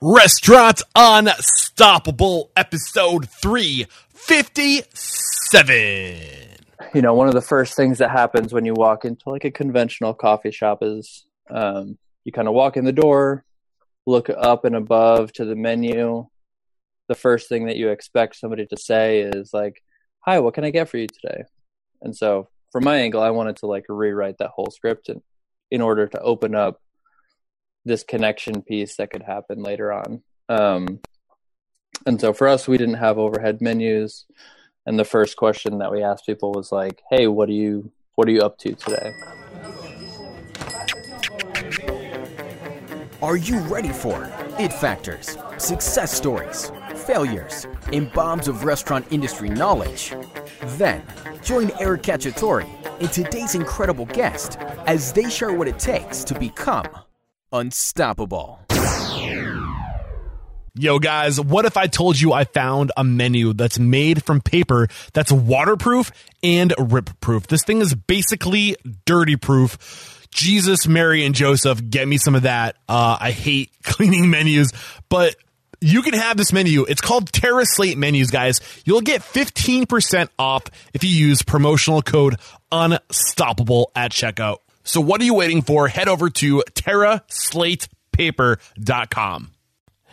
Restaurant Unstoppable, episode 357. You know, one of the first things that happens when you walk into like a conventional coffee shop is um, you kind of walk in the door, look up and above to the menu. The first thing that you expect somebody to say is like, "Hi, what can I get for you today?" And so, from my angle, I wanted to like rewrite that whole script in, in order to open up this connection piece that could happen later on. Um, and so for us, we didn't have overhead menus. And the first question that we asked people was like, "Hey, what are you what are you up to today?" Are you ready for it factors, success stories, failures, and bombs of restaurant industry knowledge? Then join Eric Cacciatore and today's incredible guest as they share what it takes to become unstoppable. Yo, guys, what if I told you I found a menu that's made from paper that's waterproof and rip proof? This thing is basically dirty proof. Jesus, Mary, and Joseph, get me some of that. Uh, I hate cleaning menus, but you can have this menu. It's called Terra Slate Menus, guys. You'll get 15% off if you use promotional code UNSTOPPABLE at checkout. So what are you waiting for? Head over to terraslatepaper.com.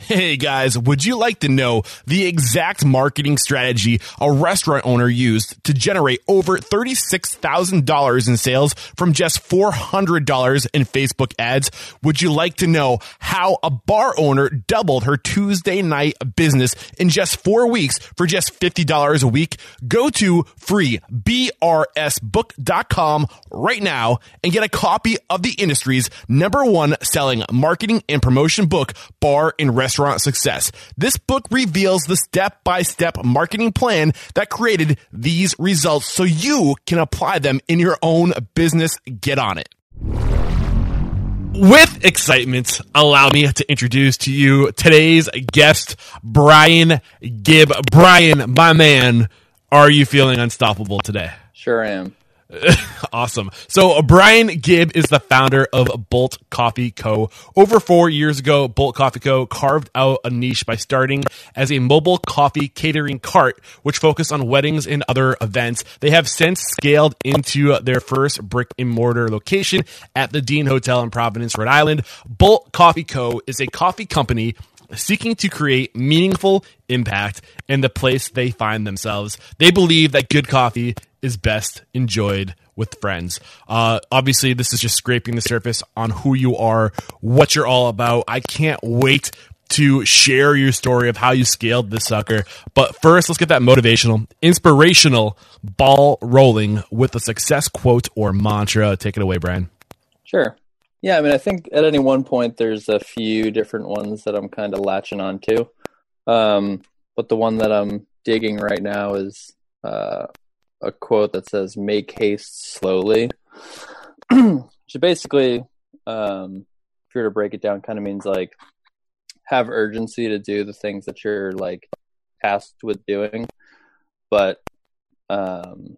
Hey guys, would you like to know the exact marketing strategy a restaurant owner used to generate over $36,000 in sales from just $400 in Facebook ads? Would you like to know how a bar owner doubled her Tuesday night business in just four weeks for just $50 a week? Go to freebrsbook.com right now and get a copy of the industry's number one selling marketing and promotion book, Bar and Restaurant restaurant success. This book reveals the step by step marketing plan that created these results so you can apply them in your own business. Get on it. With excitement, allow me to introduce to you today's guest, Brian Gibb. Brian, my man, are you feeling unstoppable today? Sure am. awesome. So uh, Brian Gibb is the founder of Bolt Coffee Co. Over four years ago, Bolt Coffee Co. carved out a niche by starting as a mobile coffee catering cart, which focused on weddings and other events. They have since scaled into their first brick and mortar location at the Dean Hotel in Providence, Rhode Island. Bolt Coffee Co. is a coffee company seeking to create meaningful impact in the place they find themselves. They believe that good coffee is best enjoyed with friends. Uh, obviously, this is just scraping the surface on who you are, what you're all about. I can't wait to share your story of how you scaled this sucker. But first, let's get that motivational, inspirational ball rolling with a success quote or mantra. Take it away, Brian. Sure. Yeah, I mean, I think at any one point there's a few different ones that I'm kind of latching on to. Um, but the one that I'm digging right now is uh, a quote that says "Make haste slowly," which basically, um, if you were to break it down, kind of means like have urgency to do the things that you're like tasked with doing, but um,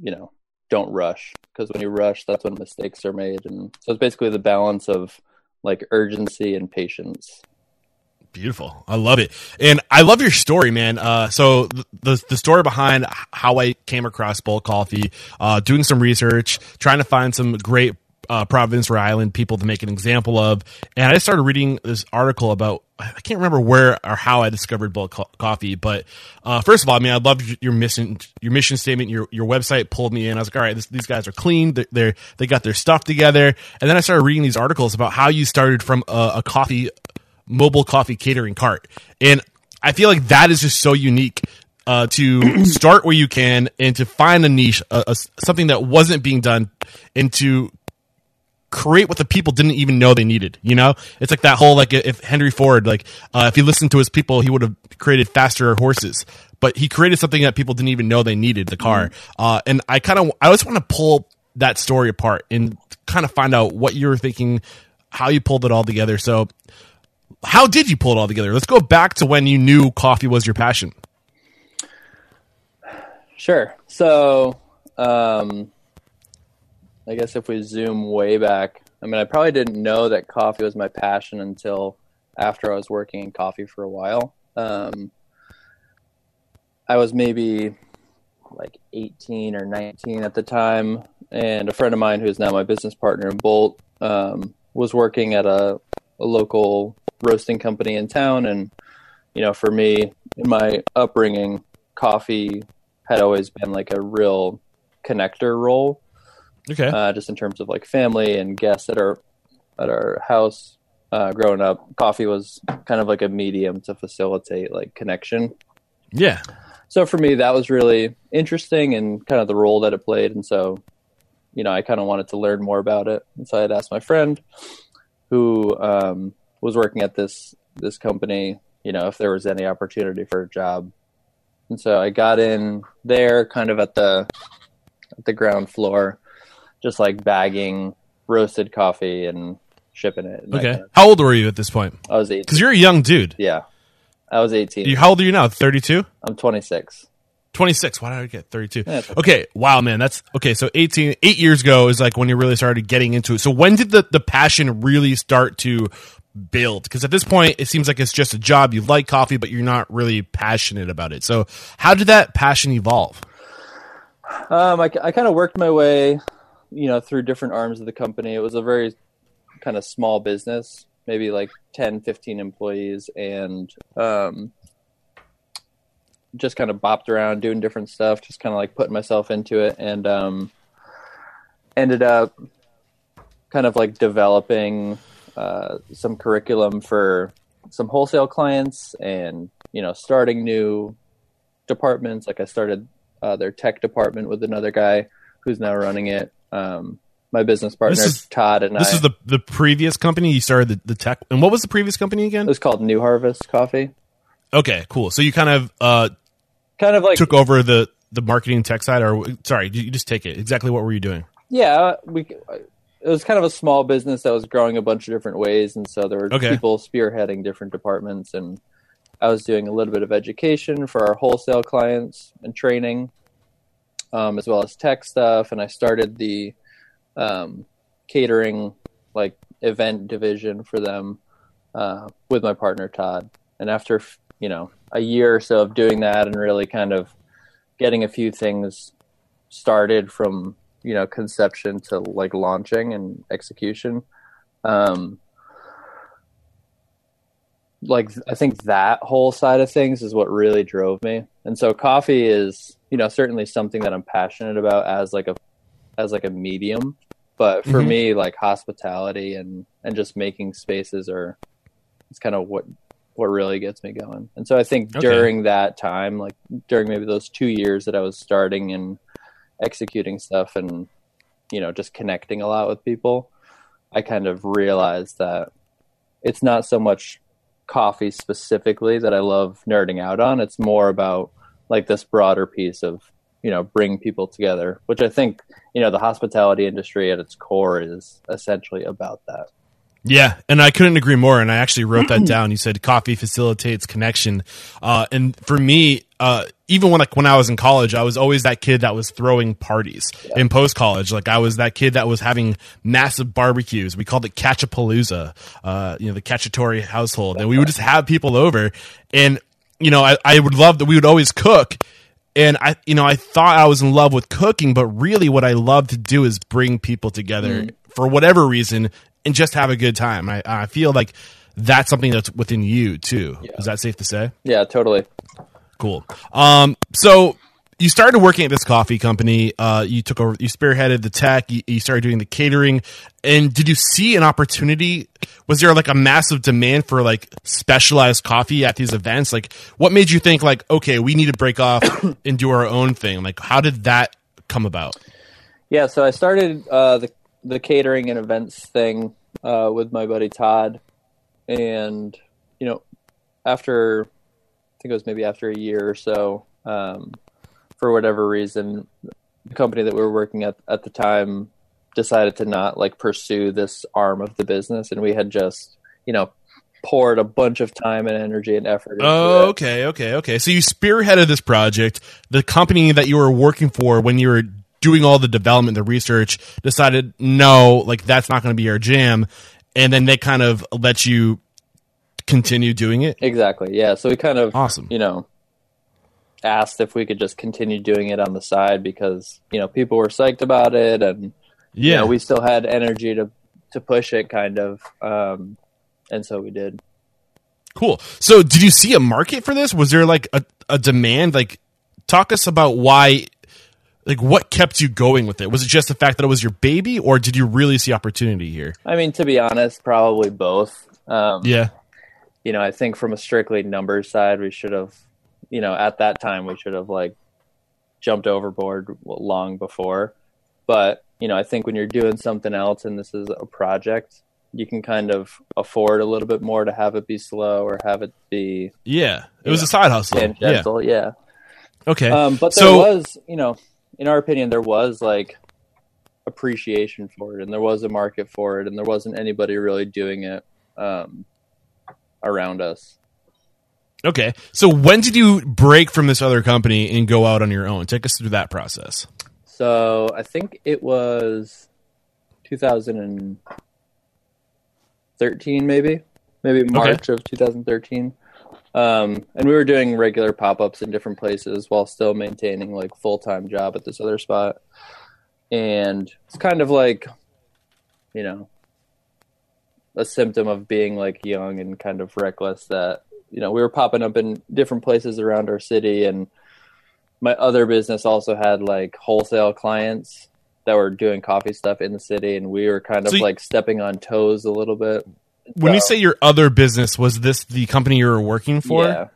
you know, don't rush because when you rush, that's when mistakes are made, and so it's basically the balance of like urgency and patience. Beautiful. I love it. And I love your story, man. Uh, so the, the story behind how I came across Bolt Coffee, uh, doing some research, trying to find some great, uh, Providence, Rhode Island people to make an example of. And I started reading this article about, I can't remember where or how I discovered Bolt Co- Coffee, but, uh, first of all, I mean, I loved your mission, your mission statement, your, your website pulled me in. I was like, all right, this, these guys are clean. They're, they're, they got their stuff together. And then I started reading these articles about how you started from a, a coffee, mobile coffee catering cart. And I feel like that is just so unique uh, to start where you can and to find a niche, uh, uh, something that wasn't being done, and to create what the people didn't even know they needed. You know, it's like that whole like if Henry Ford, like uh, if he listened to his people, he would have created faster horses. But he created something that people didn't even know they needed the car. Uh, and I kind of I always want to pull that story apart and kind of find out what you were thinking, how you pulled it all together. So how did you pull it all together? Let's go back to when you knew coffee was your passion. Sure. So, um, I guess if we zoom way back, I mean, I probably didn't know that coffee was my passion until after I was working in coffee for a while. Um, I was maybe like 18 or 19 at the time, and a friend of mine who is now my business partner in Bolt um, was working at a, a local roasting company in town. And, you know, for me, in my upbringing, coffee had always been like a real connector role. Okay. Uh, just in terms of like family and guests at our at our house uh, growing up, coffee was kind of like a medium to facilitate like connection. Yeah. So for me, that was really interesting and kind of the role that it played. And so, you know, I kind of wanted to learn more about it. And so I had asked my friend who um, was working at this this company, you know, if there was any opportunity for a job. And so I got in there kind of at the at the ground floor, just like bagging roasted coffee and shipping it. and Okay. kind of- How old were you at this point? I was 18. Because you're a young dude. Yeah. I was 18. You, how old are you now? 32? I'm 26. 26. Why did I get 32? Yeah, okay. okay. Wow, man. That's okay. So 18, eight years ago is like when you really started getting into it. So when did the, the passion really start to build? Because at this point, it seems like it's just a job. You like coffee, but you're not really passionate about it. So how did that passion evolve? Um, I, I kind of worked my way, you know, through different arms of the company. It was a very kind of small business, maybe like 10, 15 employees, and um, just kind of bopped around doing different stuff, just kind of like putting myself into it, and um, ended up kind of like developing uh, some curriculum for some wholesale clients and, you know, starting new departments. Like I started uh, their tech department with another guy who's now running it. Um, my business partner is- Todd and This I. This is the, the previous company you started the, the tech. And what was the previous company again? it was called New Harvest Coffee. Okay, cool. So you kind of, uh, Kind of like took over the, the marketing tech side or sorry, you just take it. Exactly what were you doing? yeah, we. It was kind of a small business that was growing a bunch of different ways, and so there were Okay. people spearheading different departments, and I was doing a little bit of education for our wholesale clients and training, um, as well as tech stuff. And I started the um, catering, like event division for them uh, with my partner Todd. And after you know a year or so of doing that and really kind of getting a few things started from you know conception to like launching and execution um like i think that whole side of things is what really drove me and so coffee is you know certainly something that i'm passionate about as like a as like a medium but for Mhm. me like hospitality and and just making spaces are it's kind of what what really gets me going and so i think Okay. during that time like during maybe those two years that i was starting and executing stuff and you know just connecting a lot with people i kind of realized that it's not so much coffee specifically that i love nerding out on it's more about like this broader piece of you know bring people together which i think you know the hospitality industry at its core is essentially about that Yeah, and I couldn't agree more. And I actually wrote that down. You said coffee facilitates connection, uh, and for me, uh, even when like when I was in college, I was always that kid that was throwing parties. In post college, like I was that kid that was having massive barbecues. We called it Catchapalooza, uh, you know, the Cacciatore household, and we would just have people over, and you know, I, I would love that we would always cook. And I, you know, I thought I was in love with cooking, but really what I love to do is bring people together for whatever reason and just have a good time. I, I feel like that's something that's within you too. Is that safe to say? yeah totally Cool. Um, so you started working at this coffee company. Uh, you took over, you spearheaded the tech. You, you started doing the catering. And did you see an opportunity? Was there like a massive demand for like specialized coffee at these events? Like, what made you think like, okay, we need to break off and do our own thing? Like, how did that come about? Yeah, so I started uh, the the catering and events thing uh, with my buddy Todd, and you know, after I think it was maybe after a year or so, um, for whatever reason, the company that we were working at at the time decided to not like pursue this arm of the business, and we had just you know poured a bunch of time and energy and effort. Into Oh, it. okay, okay, okay. So you spearheaded this project. The company that you were working for when you were doing all the development, the research, decided no, like that's not going to be our jam, and then they kind of let you continue doing it. Exactly. Yeah. So we kind of Awesome. you know asked if we could just continue doing it on the side because you know people were psyched about it and you Yeah, know, we still had energy to to push it kind of um and so we did cool. So, did you see a market for this? Was there like a, a demand? Like, talk us about why. Like, what kept you going with it? Was it just the fact that it was your baby, or did you really see opportunity here? i mean to be honest probably both um Yeah, you know i think from a strictly numbers side we should have you know at that time we should have like jumped overboard long before but you know i think when you're doing something else and this is a project you can kind of afford a little bit more to have it be slow or have it be yeah. It was Yeah. a side hustle. Yeah. yeah Okay. Um, but there So- was, you know, in our opinion, there was like appreciation for it, and there was a market for it, and there wasn't anybody really doing it um, around us. Okay. So when did you break from this other company and go out on your own? Take us through that process. So I think it was 2013, maybe, maybe March of 2013. Um, and we were doing regular pop ups in different places while still maintaining like full time job at this other spot. And it's kind of like, you know, a symptom of being like young and kind of reckless that, you know, we were popping up in different places around our city and my other business also had like wholesale clients that were doing coffee stuff in the city and we were kind of So you- like stepping on toes a little bit. When you say your other business, was this the company you were working for? yeah.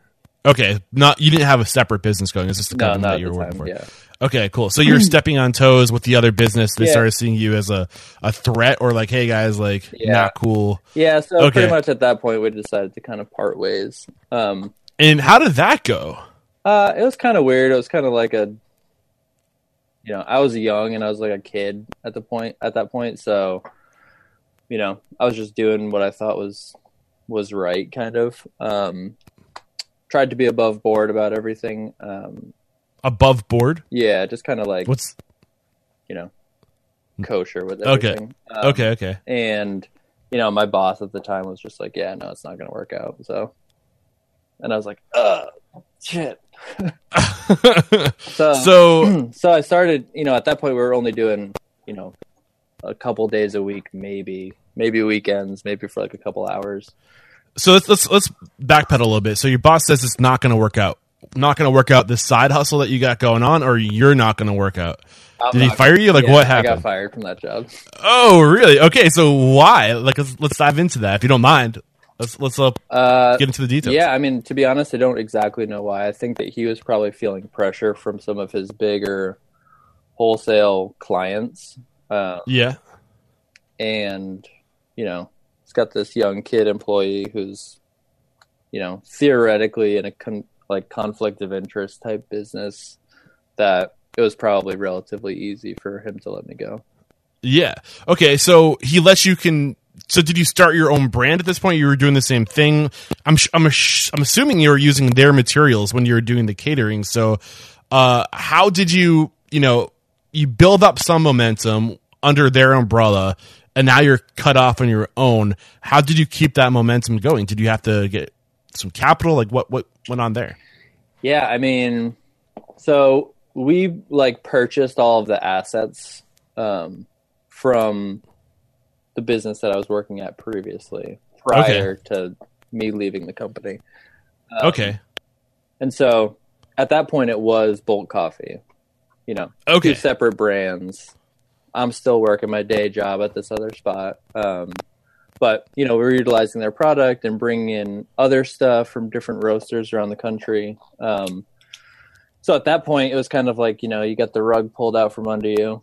Okay. Not you didn't have a separate business going. It's just the company not that you were time. working for. Yeah. Okay, cool. So you're stepping on toes with the other business. They Yeah. started seeing you as a, a threat or like, hey guys, like Yeah. not cool. Yeah, so Okay. pretty much at that point we decided to kind of part ways. Um And how did that go? uh it was kind of weird. It was kind of like a you know, I was young and I was like a kid at the point at that point, so you know, I was just doing what I thought was was right kind of. Um tried to be above board about everything. Um Above board? yeah, just kind of like What's you know, kosher with Okay. Um, okay? Okay. And you know, my boss at the time was just like, "Yeah, no, it's not going to work out." So, and I was like, "Uh, shit." So, so so I started. You know, at that point, we were only doing, you know, a couple days a week, maybe, maybe weekends, maybe for like a couple hours. so let's let's let's backpedal a little bit. So your boss says it's not going to work out. Not going to work out this side hustle that you got going on, or you're not going to work out. I'm Did he fire you? Like Yeah, what I got happened? fired from that job. Oh, really? Okay, so why? Like let's, let's dive into that if you don't mind. Let's let's uh, Uh, get into the details. Yeah, I mean, to be honest, I don't exactly know why. I think that he was probably feeling pressure from some of his bigger wholesale clients. Uh, Yeah. and, you know, he's got this young kid employee who's, you know, theoretically in a con- like conflict of interest type business that it was probably relatively easy for him to let me go. Yeah. Okay. So he lets you can. So did you start your own brand at this point? You were doing the same thing. I'm I'm I'm assuming you were using their materials when you were doing the catering. So, uh, how did you you know you build up some momentum under their umbrella, and now you're cut off on your own? How did you keep that momentum going? Did you have to get some capital? Like what what went on there? Yeah, I mean, so we like purchased all of the assets um, from the business that I was working at previously, prior to me leaving the company. Um, Okay. and so at that point, it was Bolt Coffee. You know, Okay. two separate brands. I'm still working my day job at this other spot. Um, but you know, we're utilizing their product and bringing in other stuff from different roasters around the country. Um, so at that point, it was kind of like you know, you got the rug pulled out from under you.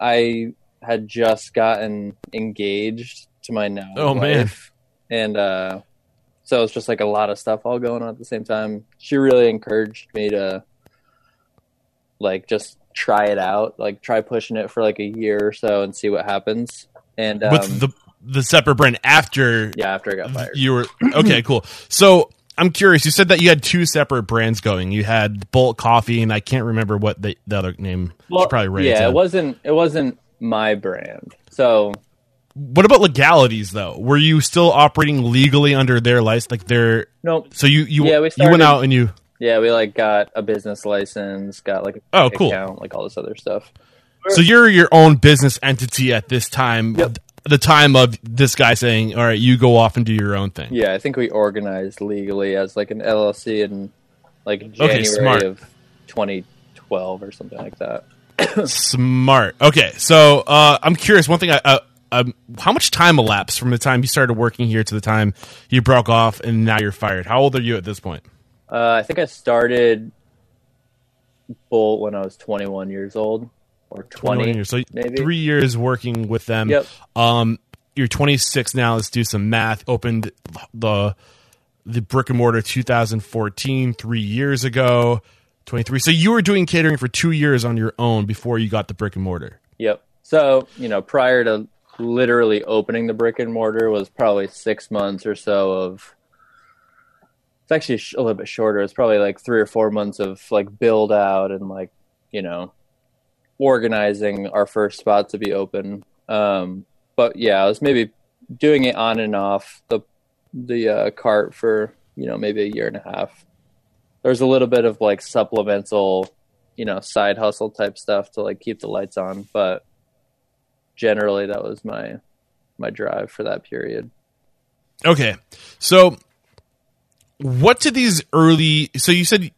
I had just gotten engaged to my now Oh, man. wife, and uh, so it's just like a lot of stuff all going on at the same time. She really encouraged me to like just try it out, like try pushing it for like a year or so and see what happens. And um, With the the separate brand after yeah, after I got fired, You were okay, cool. So I'm curious. You said that you had two separate brands going. You had Bolt Coffee, and I can't remember what the, the other name. Well, probably write yeah, it wasn't it wasn't my brand. So what about legalities though? Were you still operating legally under their license? Like their Nope. so you you Yeah, we you went out and you Yeah, we like got a business license, got like a Oh, bank cool. like all this other stuff. so you're your own business entity at this time. Yep. The time of this guy saying, "All right, you go off and do your own thing." Yeah, I think we organized legally as like an LLC in like Okay, January smart. of 2012 or something like that. Smart. Okay, so uh, I'm curious. One thing, I, uh, um, how much time elapsed from the time you started working here to the time you broke off and now you're fired? How old are you at this point? Uh, I think I started Bolt when I was 21 years old or 20. 21 years. So maybe. three years working with them. Yep. Um, you're 26 now. Let's do some math. Opened the the brick and mortar 2014, three years ago. 23. So you were doing catering for two years on your own before you got the brick and mortar. Yep. So, you know, prior to literally opening the brick and mortar was probably six months or so of. It's actually a little bit shorter. It's probably like three or four months of like build out and like, you know, organizing our first spot to be open. Um, but yeah, I was maybe doing it on and off the the uh, cart for you know maybe a year and a half. There's a little bit of like supplemental you know side hustle type stuff to like keep the lights on but generally that was my my drive for that period Okay. So what did these early so you said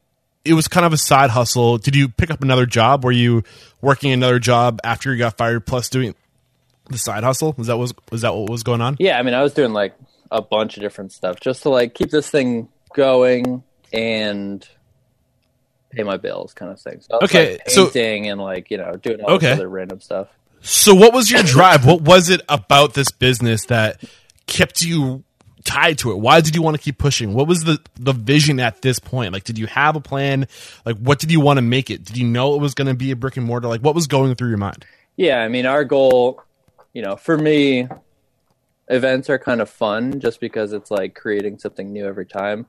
it was kind of a side hustle. Did you pick up another job? Were you working another job after you got fired plus doing the side hustle? Was that was was that what was going on? yeah i mean i was doing like a bunch of different stuff just to like keep this thing going and pay my bills kind of thing so Okay, like, so- and like you know doing all Okay. this other random stuff So what was your drive? what was it about this business that kept you tied to it? Why did you want to keep pushing? What was the the vision at this point? Like did you have a plan? Like what did you want to make it? Did you know it was going to be a brick and mortar? Like what was going through your mind? Yeah, I mean, our goal, you know, for me, events are kind of fun just because it's like creating something new every time.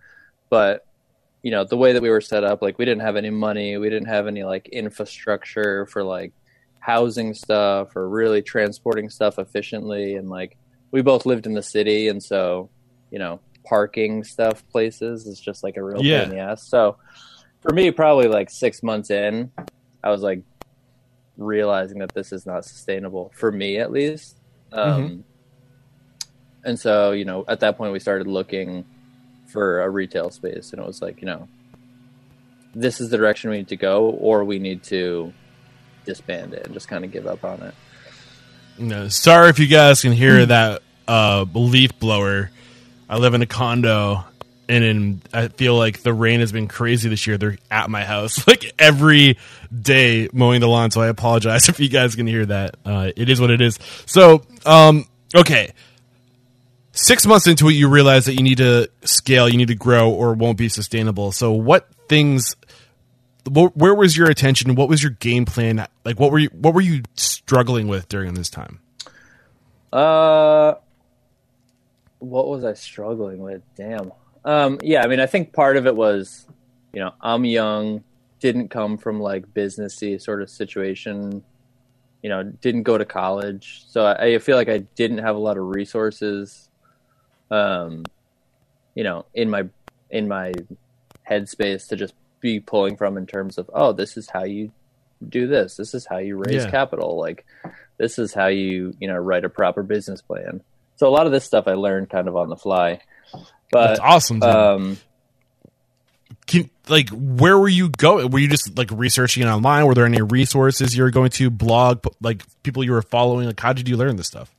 But, you know, the way that we were set up, like we didn't have any money, we didn't have any like infrastructure for like housing stuff or really transporting stuff efficiently. And like we both lived in the city. And so, you know, parking stuff places is just like a real Yeah. pain in the ass. So for me, probably like six months in, I was like, realizing that this is not sustainable for me at least um, and so you know at that point we started looking for a retail space and it was like you know this is the direction we need to go or we need to disband it and just kind of give up on it No, sorry if you guys can hear that uh, leaf blower. I live in a condo, and in, I feel like the rain has been crazy this year. They're at my house like every day mowing the lawn. So I apologize if you guys can hear that. Uh, it is what it is. So, um, okay. Six months into it, you realize that you need to scale, you need to grow, or it won't be sustainable. So, what things where was your attention? What was your game plan? Like, what were you what were you struggling with during this time? Uh, what was I struggling with? Damn. Um, yeah, I mean, I think part of it was, you know, I'm young, didn't come from like businessy sort of situation, you know, didn't go to college, so I, I feel like I didn't have a lot of resources, um, you know, in my in my headspace to just be pulling from in terms of, oh, this is how you do this, this is how you raise Yeah. capital, like this is how you you know write a proper business plan so a lot of this stuff i learned kind of on the fly That's but awesome. dude. um Can, like, where were you going? Were you just like researching it online? Were there any resources you were going to blog? Like people you were following? Like, how did you learn this stuff?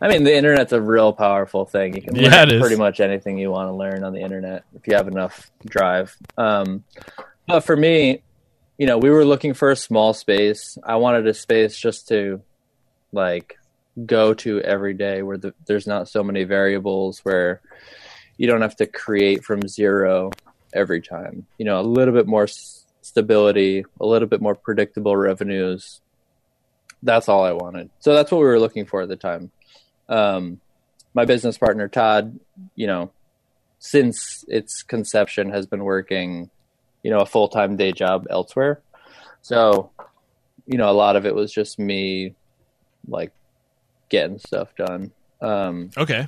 i mean the internet's a real powerful thing you can learn Yeah, pretty much anything you want to learn on the internet if you have enough drive um but for me you know we were looking for a small space i wanted a space just to like go to every day where the, there's not so many variables where you don't have to create from zero every time. You know a little bit more stability a little bit more predictable revenues. That's all i wanted. So that's what we were looking for at the time. Um, my business partner todd you know since its conception has been working you know a full-time day job elsewhere. So you know a lot of it was just me like getting stuff done. Um, Okay.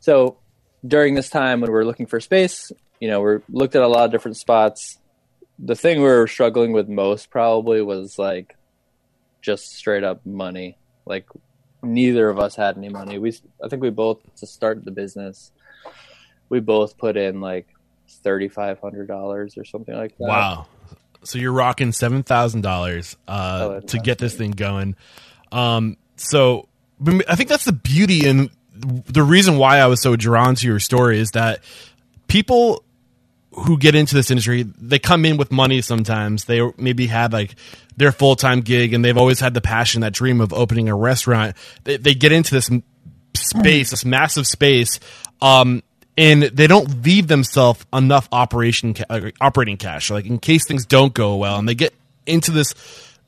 so during this time when we're looking for space, you know, we're looked at a lot of different spots. The thing we were struggling with most probably was like just straight up money. Like neither of us had any money. We I think we both to start the business, we both put in like thirty five hundred dollars or something like that. Wow. So you're rocking seven thousand dollars uh, Oh, to get this thing going. Um, so I think that's the beauty and the reason why I was so drawn to your story is that people who get into this industry, they come in with money sometimes. They maybe had like their full time gig and they've always had the passion, that dream of opening a restaurant. They, they get into this space, this massive space, um, and they don't leave themselves enough operation ca- uh, operating cash, like in case things don't go well, and they get into this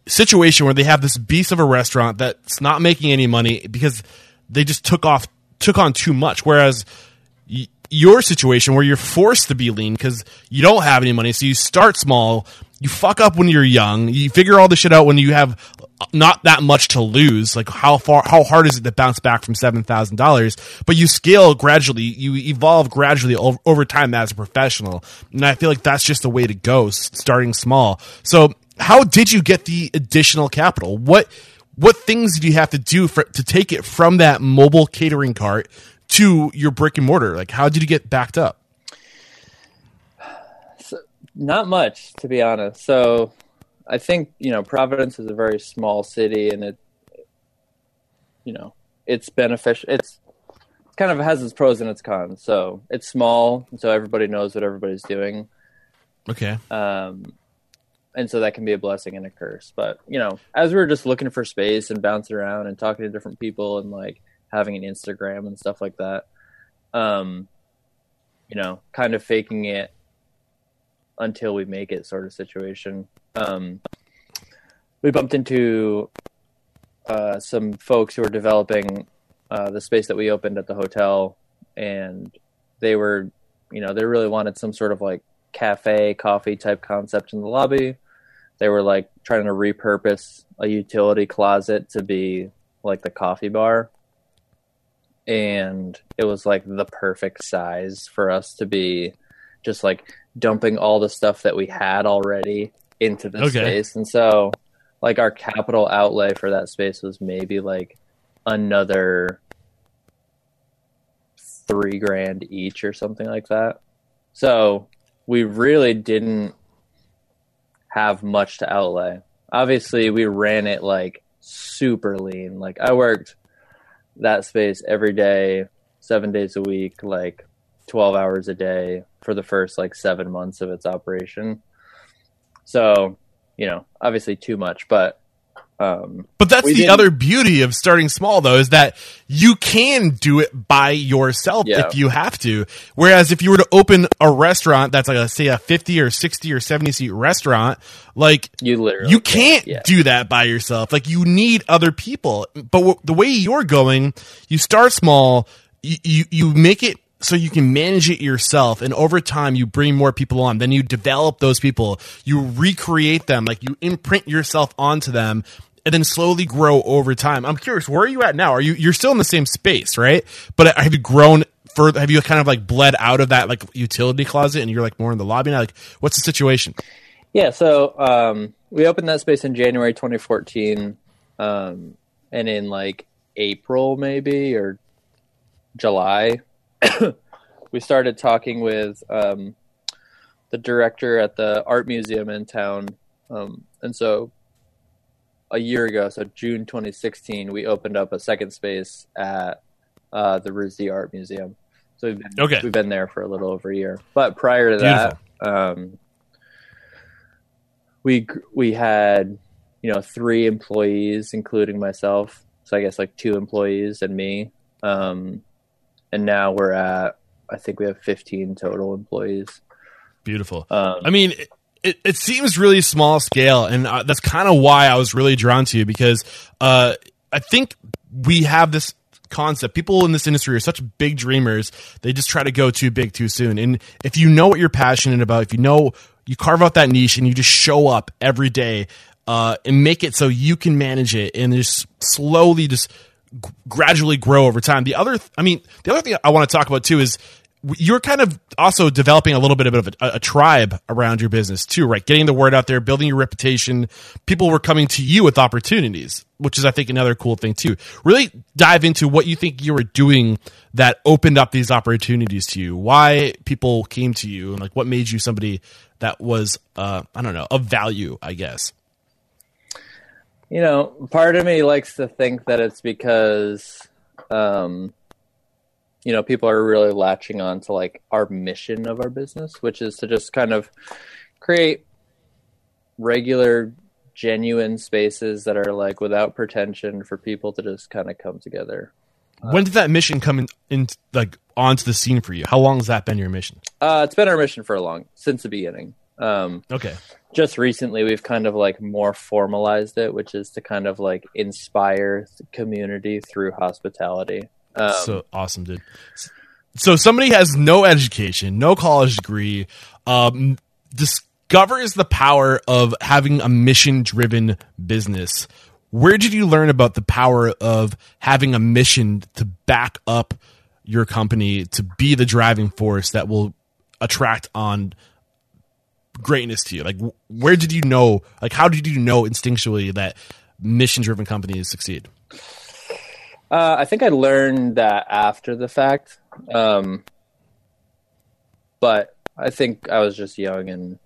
situation where they have this beast of a restaurant that's not making any money because they just took off took on too much. Whereas y- your situation where you're forced to be lean because you don't have any money, so you start small. You fuck up when you're young. You figure all the shit out when you have not that much to lose. Like how far, how hard is it to bounce back from seven thousand dollars? But you scale gradually. You evolve gradually over, over time as a professional, and I feel like that's just the way to go. Starting small. So, how did you get the additional capital? What what things did you have to do for to take it from that mobile catering cart to your brick and mortar? Like, how did you get backed up? Not much, to be honest. So, I think you know Providence is a very small city, and it, you know, it's beneficial. It's kind of has its pros and its cons. So it's small, so everybody knows what everybody's doing, Okay. um, and so that can be a blessing and a curse. But you know, as we were just looking for space and bouncing around and talking to different people and like having an Instagram and stuff like that, um, you know, kind of faking it until we make it sort of situation. Um, we bumped into uh, some folks who were developing uh, the space that we opened at the hotel, and they were, you know, they really wanted some sort of like cafe, coffee type concept in the lobby. They were like trying to repurpose a utility closet to be like the coffee bar. And it was like the perfect size for us to be just like dumping all the stuff that we had already into the Okay. space. And so like our capital outlay for that space was maybe like another three grand each or something like that. So we really didn't have much to outlay. Obviously, we ran it like super lean. Like I worked that space every day, seven days a week, like 12 hours a day for the first like seven months of its operation. So, you know, obviously too much, but um, But that's the didn't- other beauty of starting small, though, is that you can do it by yourself Yeah. if you have to. Whereas if you were to open a restaurant that's like, a, say, a 50 or 60 or 70 seat restaurant, like, you literally you can't yeah. do that by yourself. Like, you need other people. But w- the way you're going, you start small, you, you, you make it so you can manage it yourself and over time you bring more people on. Then you develop those people. You recreate them. Like you imprint yourself onto them and then slowly grow over time. I'm curious where are you at now? Are you you're still in the same space right? But have you grown further have you kind of like bled out of that like utility closet and you're like more in the lobby now? Like what's the situation? Yeah, so um, we opened that space in January 2014, um, and in like April maybe or July, we started talking with um, the director at the art museum in town, um, and so a year ago, so June 2016, we opened up a second space at uh, the RISD Art Museum. So we've been, Okay. we've been there for a little over a year. But prior to that, um, we we had you know three employees, including myself. So I guess like two employees and me. Um, and now we're at I think we have 15 total employees. beautiful Um, I mean, it, it, seems really small scale, and uh, that's kind of why I was really drawn to you because uh, I think we have this concept. People in this industry are such big dreamers; they just try to go too big too soon. And if you know what you're passionate about, if you know you carve out that niche and you just show up every day uh, and make it so you can manage it, and just slowly just g- gradually grow over time. The other, th- I mean, the other thing I want to talk about too is you're kind of also developing a little bit of a, a, tribe around your business too, right? Getting the word out there, building your reputation. People were coming to you with opportunities, which is, I think, another cool thing too. Really dive into what you think you were doing that opened up these opportunities to you. Why people came to you, and like what made you somebody that was, uh, I don't know, of value, I guess. You know, part of me likes to think that it's because, um, you know, people are really latching on to like our mission of our business, which is to just kind of create regular, genuine spaces that are like without pretension for people to just kind of come together. When did that mission come in, in like onto the scene for you? How long has that been your mission? Uh, it's been our mission for a long since the beginning. Um, okay. Just recently, we've kind of like more formalized it, which is to kind of like inspire community through hospitality. Um, so awesome, dude. So somebody has no education, no college degree, um, discovers the power of having a mission-driven business. Where did you learn about the power of having a mission to back up your company to be the driving force that will attract on greatness to you? Like, where did you know? Like, how did you know instinctually that mission-driven companies succeed? Uh, I think I learned that after the fact, um, but I think I was just young and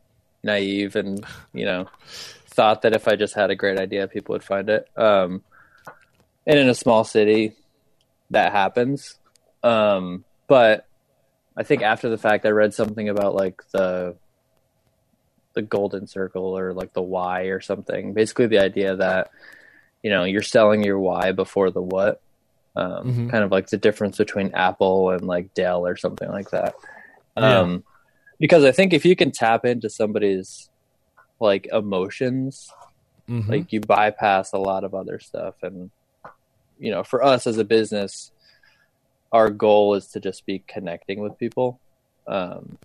naive, and you know, thought that if I just had a great idea, people would find it. Um, and in a small city, that happens. Um, but I think after the fact, I read something about like the the golden circle or like the why or something. Basically, the idea that you know you're selling your why before the what. Um, mm-hmm. Kind of like the difference between Apple and like Dell or something like that. Yeah. Um, because I think if you can tap into somebody's like emotions, mm-hmm. like you bypass a lot of other stuff. And you know, for us as a business, our goal is to just be connecting with people. Um,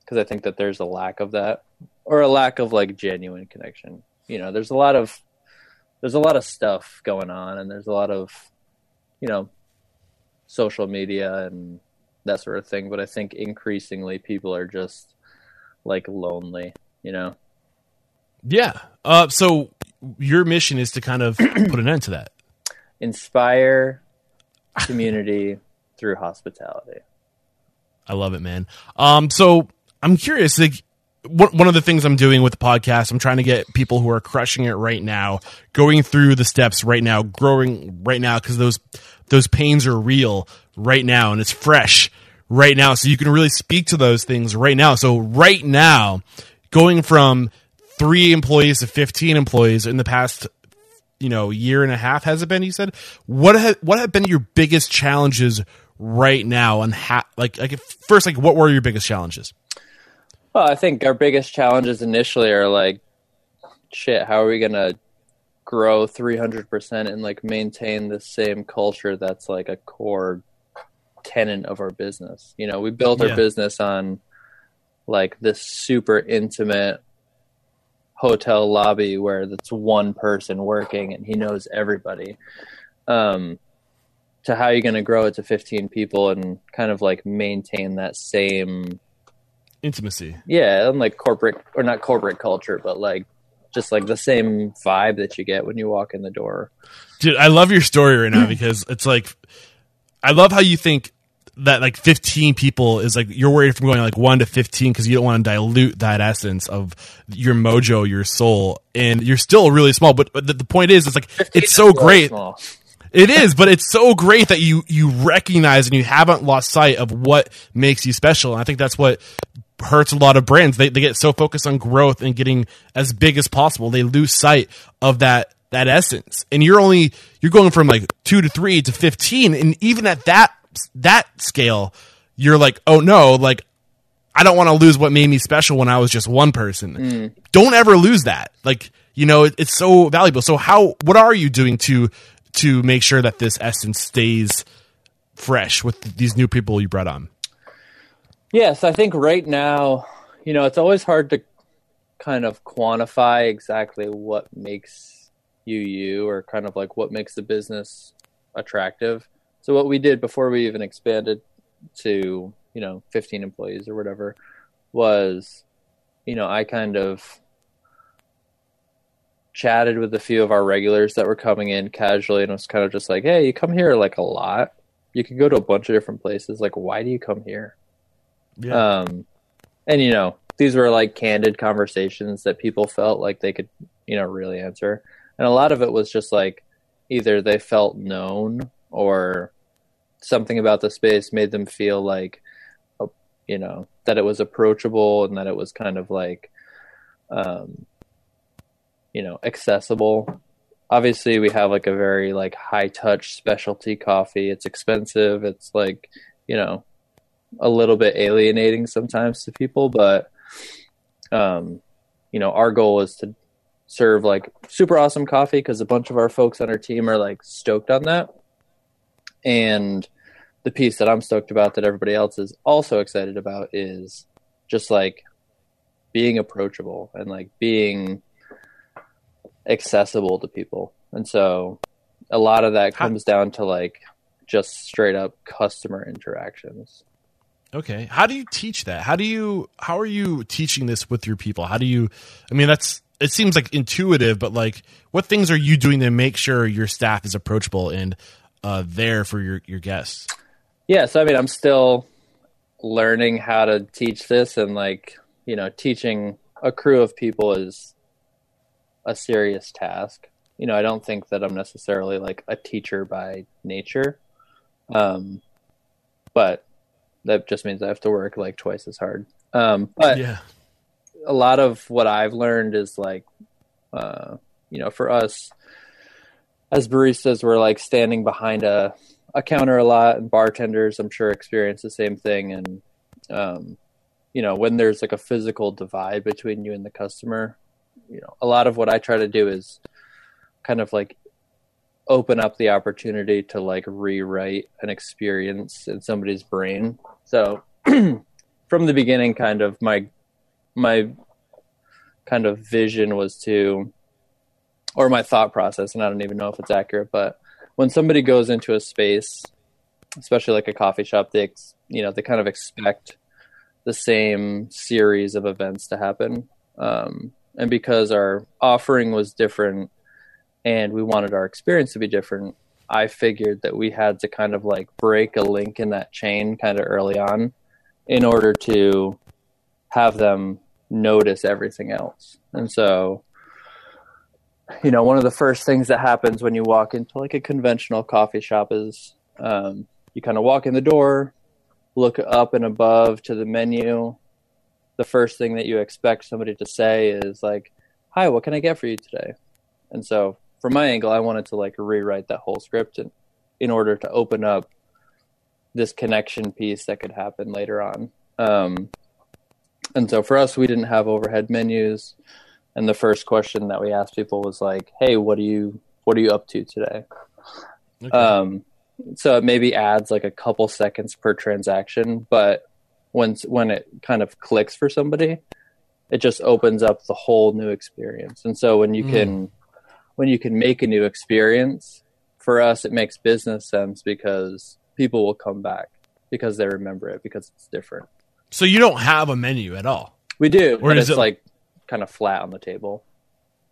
because I think that there's a lack of that or a lack of like genuine connection. You know, there's a lot of there's a lot of stuff going on and there's a lot of you know social media and that sort of thing, but I think increasingly people are just like lonely, you know. Yeah. Uh so your mission is to kind of put an end to that. Inspire community through hospitality. I love it, man. Um so I'm curious, like one of the things I'm doing with the podcast, I'm trying to get people who are crushing it right now, going through the steps right now, growing right now, because those those pains are real right now and it's fresh right now. So you can really speak to those things right now. So right now, going from three employees to 15 employees in the past, you know, year and a half has it been? You said what have what have been your biggest challenges right now, and ha- like like first, like what were your biggest challenges? Well, I think our biggest challenges initially are like, shit, how are we gonna grow 300% and like maintain the same culture that's like a core tenant of our business. You know, we built yeah. our business on like this super intimate hotel lobby where that's one person working and he knows everybody. Um, to how are you're going to grow it to 15 people and kind of like maintain that same intimacy. Yeah, and like corporate or not corporate culture, but like just like the same vibe that you get when you walk in the door. Dude, I love your story right now because it's like I love how you think that like 15 people is like you're worried from going like 1 to 15 because you don't want to dilute that essence of your mojo your soul and you're still really small but, but the, the point is it's like it's so great small. it is but it's so great that you you recognize and you haven't lost sight of what makes you special and i think that's what hurts a lot of brands they, they get so focused on growth and getting as big as possible they lose sight of that that essence and you're only you're going from like 2 to 3 to 15 and even at that that scale, you're like, oh no, like I don't want to lose what made me special when I was just one person. Mm. Don't ever lose that. Like you know, it, it's so valuable. So how? What are you doing to to make sure that this essence stays fresh with these new people you brought on? Yes, I think right now, you know, it's always hard to kind of quantify exactly what makes you you or kind of like what makes the business attractive. So what we did before we even expanded to, you know, 15 employees or whatever was, you know, I kind of chatted with a few of our regulars that were coming in casually and was kind of just like, "Hey, you come here like a lot. You can go to a bunch of different places. Like, why do you come here?" Yeah. Um, and you know, these were like candid conversations that people felt like they could, you know, really answer. And a lot of it was just like either they felt known or something about the space made them feel like, uh, you know, that it was approachable and that it was kind of like, um, you know, accessible. Obviously, we have like a very like high touch specialty coffee. It's expensive. It's like, you know, a little bit alienating sometimes to people, but um, you know, our goal is to serve like super awesome coffee because a bunch of our folks on our team are like stoked on that. And the piece that I'm stoked about that everybody else is also excited about is just like being approachable and like being accessible to people. And so a lot of that comes down to like just straight up customer interactions. Okay. How do you teach that? How do you how are you teaching this with your people? How do you I mean that's it seems like intuitive, but like what things are you doing to make sure your staff is approachable and uh, there for your your guests? Yeah, so I mean I'm still learning how to teach this and like, you know, teaching a crew of people is a serious task. You know, I don't think that I'm necessarily like a teacher by nature. Um but that just means I have to work like twice as hard. Um, but yeah. a lot of what I've learned is like, uh, you know, for us as baristas, we're like standing behind a, a counter a lot, and bartenders, I'm sure, experience the same thing. And, um, you know, when there's like a physical divide between you and the customer, you know, a lot of what I try to do is kind of like open up the opportunity to like rewrite an experience in somebody's brain. So from the beginning kind of my my kind of vision was to or my thought process and I don't even know if it's accurate, but when somebody goes into a space, especially like a coffee shop, they ex- you know, they kind of expect the same series of events to happen. Um, and because our offering was different and we wanted our experience to be different, I figured that we had to kind of like break a link in that chain kind of early on in order to have them notice everything else. And so, you know, one of the first things that happens when you walk into like a conventional coffee shop is um, you kind of walk in the door, look up and above to the menu. The first thing that you expect somebody to say is like, "Hi, what can I get for you today?" And so from my angle, I wanted to like rewrite that whole script in, in order to open up this connection piece that could happen later on. Um, and so for us, we didn't have overhead menus. And the first question that we asked people was like, "Hey, what are you what are you up to today?" Okay. Um, so it maybe adds like a couple seconds per transaction, but once when it kind of clicks for somebody, it just opens up the whole new experience. And so when you Mm. can when you can make a new experience, for us it makes business sense because people will come back because they remember it because it's different. so you don't have a menu at all. We do, Or but is it's it- like kind of flat on the table.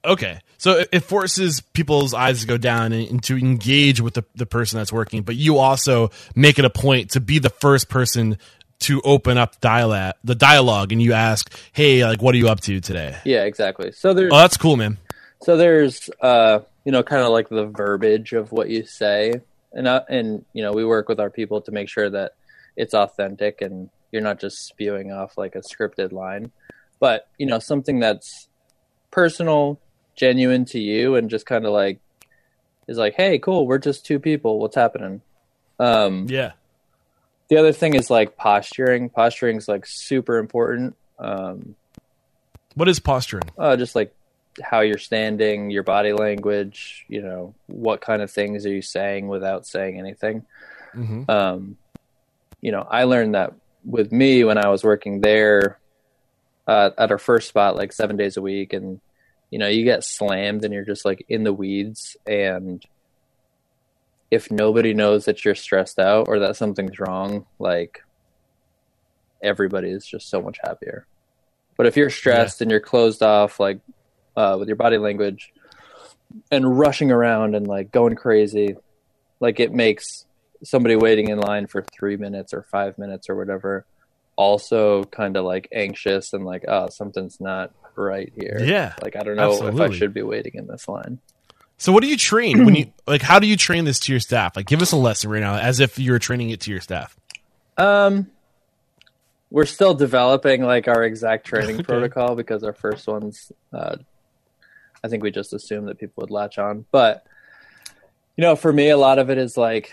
Okay. So it- it forces people's eyes to go down and, and to engage with the, the person that's working, but you also make it a point to be the first person to open up dialogue, the dialogue, and you ask, "Hey, like, what are you up to today?" Yeah, exactly. So there's Oh, that's cool, man. So there's, uh, you know, kind of like the verbiage of what you say, and uh, and you know, we work with our people to make sure that it's authentic and you're not just spewing off like a scripted line, but you know, something that's personal, genuine to you, and just kind of like is like, hey, cool, we're just two people. What's happening? Um, Yeah. the other thing is like posturing. Posturing is like super important. Um, What is posturing? uh, just like how you're standing, your body language, you know, what kind of things are you saying without saying anything. hmm Um, you know, I learned that with me when I was working there uh, at our first spot, like seven days a week, and you know, you get slammed and you're just like in the weeds, and if nobody knows that you're stressed out or that something's wrong, like everybody is just so much happier. But if you're stressed yeah. and you're closed off, like uh, with your body language and rushing around and like going crazy, like it makes somebody waiting in line for three minutes or five minutes or whatever also kind of like anxious and like, oh, something's not right here. Yeah. Like, I don't know absolutely. if I should be waiting in this line. So what do you train when you like how do you train this to your staff? Like give us a lesson right now as if you're training it to your staff. Um we're still developing like our exact training protocol because our first ones uh I think we just assumed that people would latch on. But you know, for me a lot of it is like,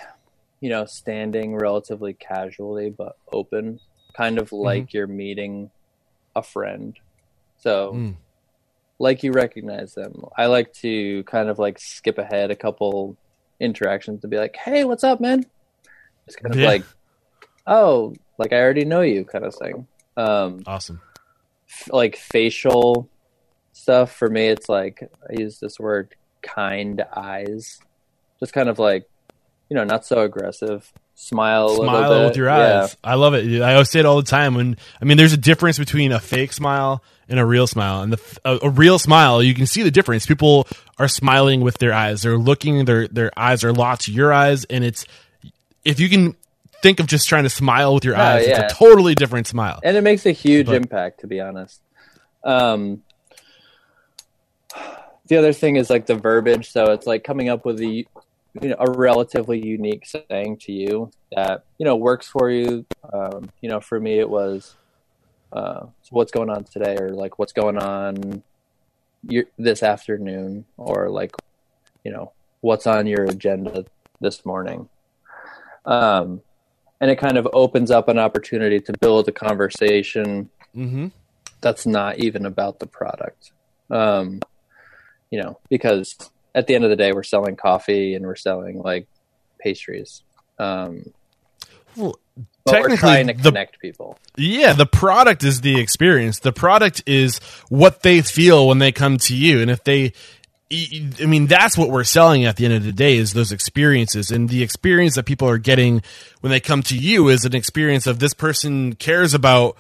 you know, standing relatively casually but open, kind of like mm-hmm. you're meeting a friend. So mm like you recognize them. I like to kind of like skip ahead a couple interactions to be like, "Hey, what's up, man?" Just kind of yeah. like, "Oh, like I already know you," kind of thing. Um, awesome. F- like facial stuff for me, it's like I use this word "kind eyes," just kind of like, you know, not so aggressive. Smile, smile with your eyes. Yeah. I love it. I always say it all the time. When I mean, there's a difference between a fake smile and a real smile. And the a, a, real smile, you can see the difference. People are smiling with their eyes. They're looking. Their their eyes are locked to your eyes, and it's if you can think of just trying to smile with your oh, eyes, yeah. it's a totally different smile, and it makes a huge but, impact. To be honest, um, the other thing is like the verbiage. So it's like coming up with the you know a relatively unique saying to you that you know works for you. Um, you know, for me, it was uh, so what's going on today or like what's going on your, this afternoon or like you know what's on your agenda this morning um, and it kind of opens up an opportunity to build a conversation mm-hmm. that's not even about the product um, you know because at the end of the day we're selling coffee and we're selling like pastries um, well, but technically, trying to connect people. Yeah, the product is the experience. The product is what they feel when they come to you, and if they I mean, that's what we're selling at the end of the day is those experiences. And the experience that people are getting when they come to you is an experience of this person cares about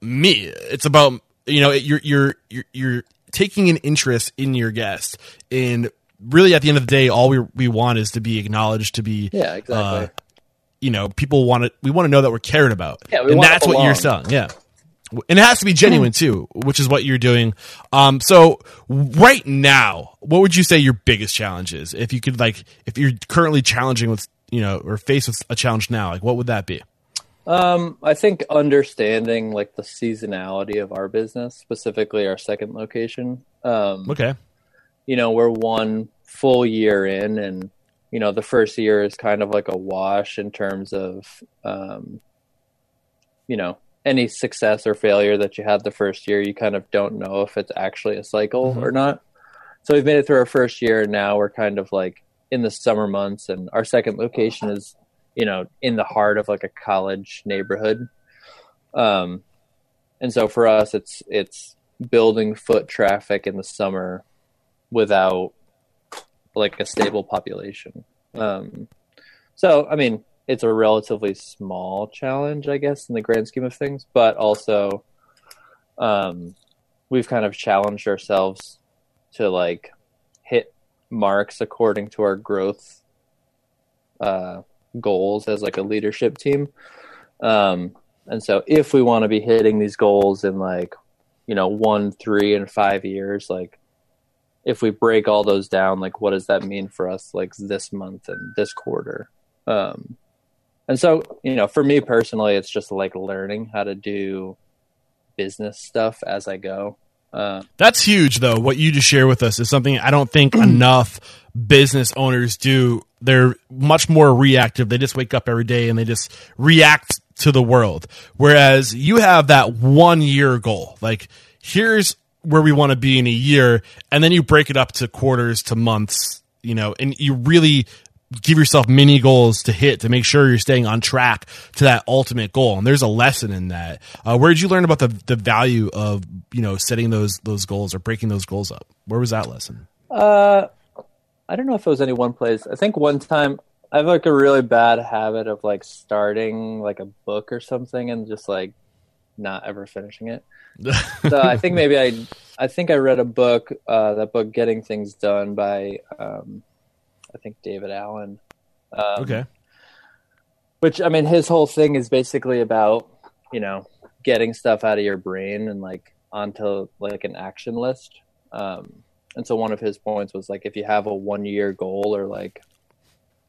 me. It's about, you know, you're, you're, you're, you're taking an interest in your guest. And really at the end of the day, all we, we want is to be acknowledged, to be, yeah, exactly. Uh, you know, people want to, we want to know that we're cared about. Yeah, and that's what you're selling. Yeah. And it has to be genuine too, which is what you're doing. Um, so right now, what would you say your biggest challenge is? If you could like, if you're currently challenging with, you know, or faced with a challenge now, like what would that be? Um, I think understanding like the seasonality of our business, specifically our second location. Um, okay. You know, we're one full year in and you know the first year is kind of like a wash in terms of um, you know any success or failure that you had the first year you kind of don't know if it's actually a cycle mm-hmm. or not so we've made it through our first year and now we're kind of like in the summer months and our second location is you know in the heart of like a college neighborhood um and so for us it's it's building foot traffic in the summer without like a stable population. Um, so, I mean, it's a relatively small challenge, I guess, in the grand scheme of things, but also um, we've kind of challenged ourselves to like hit marks according to our growth uh, goals as like a leadership team. Um, and so if we want to be hitting these goals in like, you know, one, three, and five years, like if we break all those down, like what does that mean for us like this month and this quarter? Um, and so, you know, for me personally, it's just like learning how to do business stuff as I go. Uh, That's huge, though. What you just share with us is something I don't think enough business owners do. They're much more reactive. They just wake up every day and they just react to the world. Whereas you have that one year goal. Like, here's where we want to be in a year and then you break it up to quarters to months you know and you really give yourself mini goals to hit to make sure you're staying on track to that ultimate goal. And there's a lesson in that. Uh, where did you learn about the, the value of you know setting those those goals or breaking those goals up? Where was that lesson? Uh i don't know if it was any one place. I think one time I have like a really bad habit of like starting like a book or something and just like not ever finishing it. so I think maybe I I think I read a book uh, that book Getting Things Done by um, I think David Allen. Um, okay. Which I mean, his whole thing is basically about you know getting stuff out of your brain and like onto like an action list. Um, and so one of his points was like if you have a one year goal or like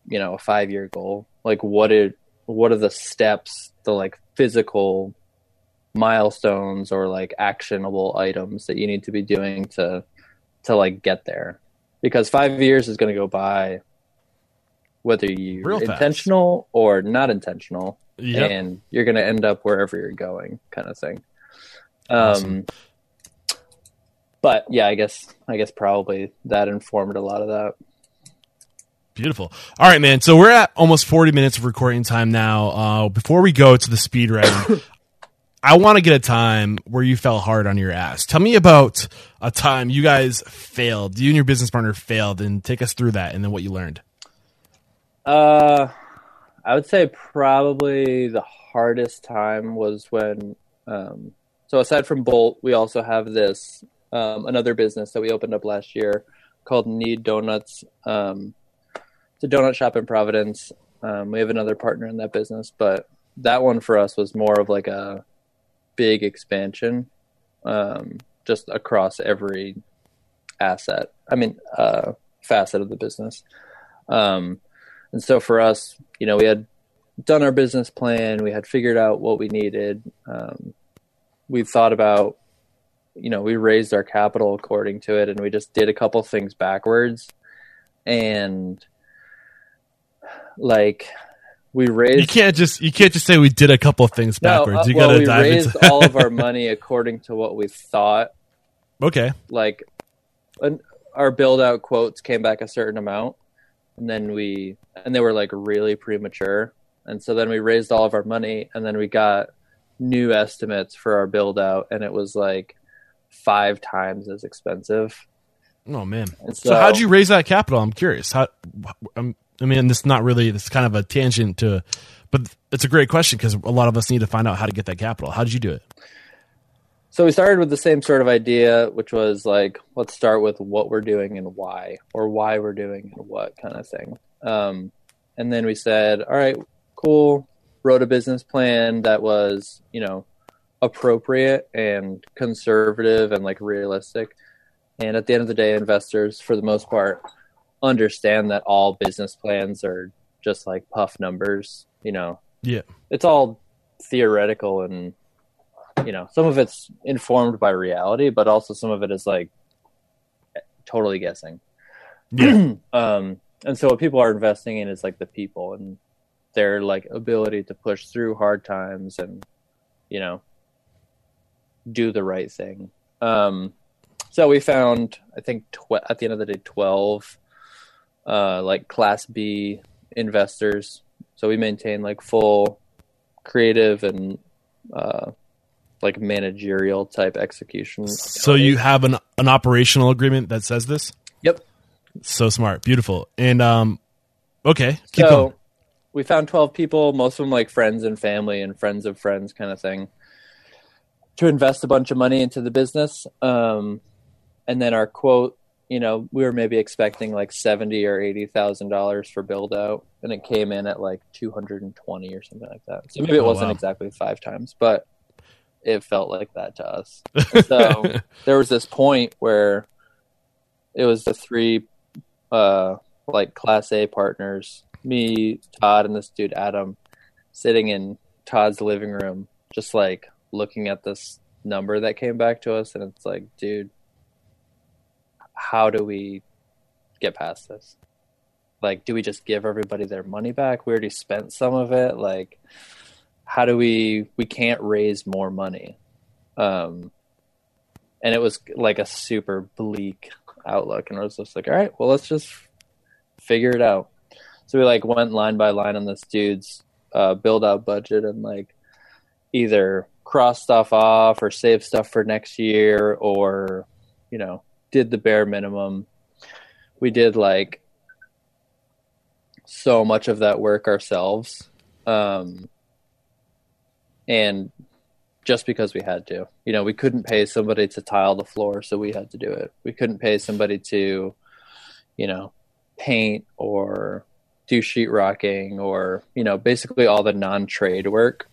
you know a five year goal, like what are what are the steps, the like physical milestones or like actionable items that you need to be doing to to like get there because five years is going to go by whether you Real fast. intentional or not intentional Yep. and you're going to end up wherever you're going kind of thing Awesome. um but yeah i guess i guess probably that informed a lot of that Beautiful. All right, man. So we're at almost 40 minutes of recording time now. Uh, before we go to the speed round, I want to get a time where you fell hard on your ass. Tell me about a time you guys failed, you and your business partner failed, and take us through that and then what you learned. Uh, I would say probably the hardest time was when. Um, so aside from Bolt, we also have this um, another business that we opened up last year called Knead Donuts. Um, it's a donut shop in Providence. Um, we have another partner in that business, but that one for us was more of like a big expansion, um, just across every asset. I mean, uh, facet of the business. Um, and so for us, you know, we had done our business plan, we had figured out what we needed. Um, we thought about, you know, we raised our capital according to it, and we just did a couple things backwards. And like, we raised. You can't just you can't just say we did a couple of things backwards. No, uh, you well, got to we dive raised into all of our money according to what we thought. okay. Like, an, our build out quotes came back a certain amount, and then we and they were like really premature, and so then we raised all of our money, and then we got new estimates for our build out, and it was like five times as expensive. Oh man. And So, how'd you raise that capital? I'm curious. How? I'm, I mean, this is not really. Is kind of a tangent to, but it's a great question because a lot of us need to find out how to get that capital. How did you do it? So we started with the same sort of idea, which was like, let's start with what we're doing and why, or why we're doing and what kind of thing. Um, and then we said, all right, cool. Wrote a business plan that was, you know, appropriate and conservative and like realistic. And at the end of the day, investors, for the most part, understand that all business plans are just like puff numbers. You know, Yeah. it's all theoretical and you know some of it's informed by reality but also some of it is like totally guessing Yeah. um and so what people are investing in is like the people and their like ability to push through hard times and you know do the right thing um so we found i think tw- at the end of the day 12 uh like class b investors. So we maintain like full creative and uh like managerial type execution. So you have an an operational agreement that says this. yep. So smart, beautiful, and um, okay, keep so going. we found 12 people most of them like friends and family and friends of friends kind of thing to invest a bunch of money into the business. Um, and then our quote you know we were maybe expecting like 70 or 80 thousand dollars for build out and it came in at like 220 or something like that so maybe it Oh, wasn't wow. exactly five times but it felt like that to us so there was this point where it was the three uh like class A partners, me, Todd, and this dude Adam, sitting in Todd's living room, just like looking at this number that came back to us, and it's like, dude, how do we get past this? Like, do we just give everybody their money back? We already spent some of it. Like, how do we? We can't raise more money. Um, and it was like a super bleak outlook, and I was just like, all right, well, let's just figure it out. So we like went line by line on this dude's uh, build out budget and like either cross stuff off or save stuff for next year or you know did the bare minimum. We did like so much of that work ourselves. Um, and just because we had to, you know, we couldn't pay somebody to tile the floor, so we had to do it. We couldn't pay somebody to, you know, paint or do sheetrocking or, you know, basically all the non trade work.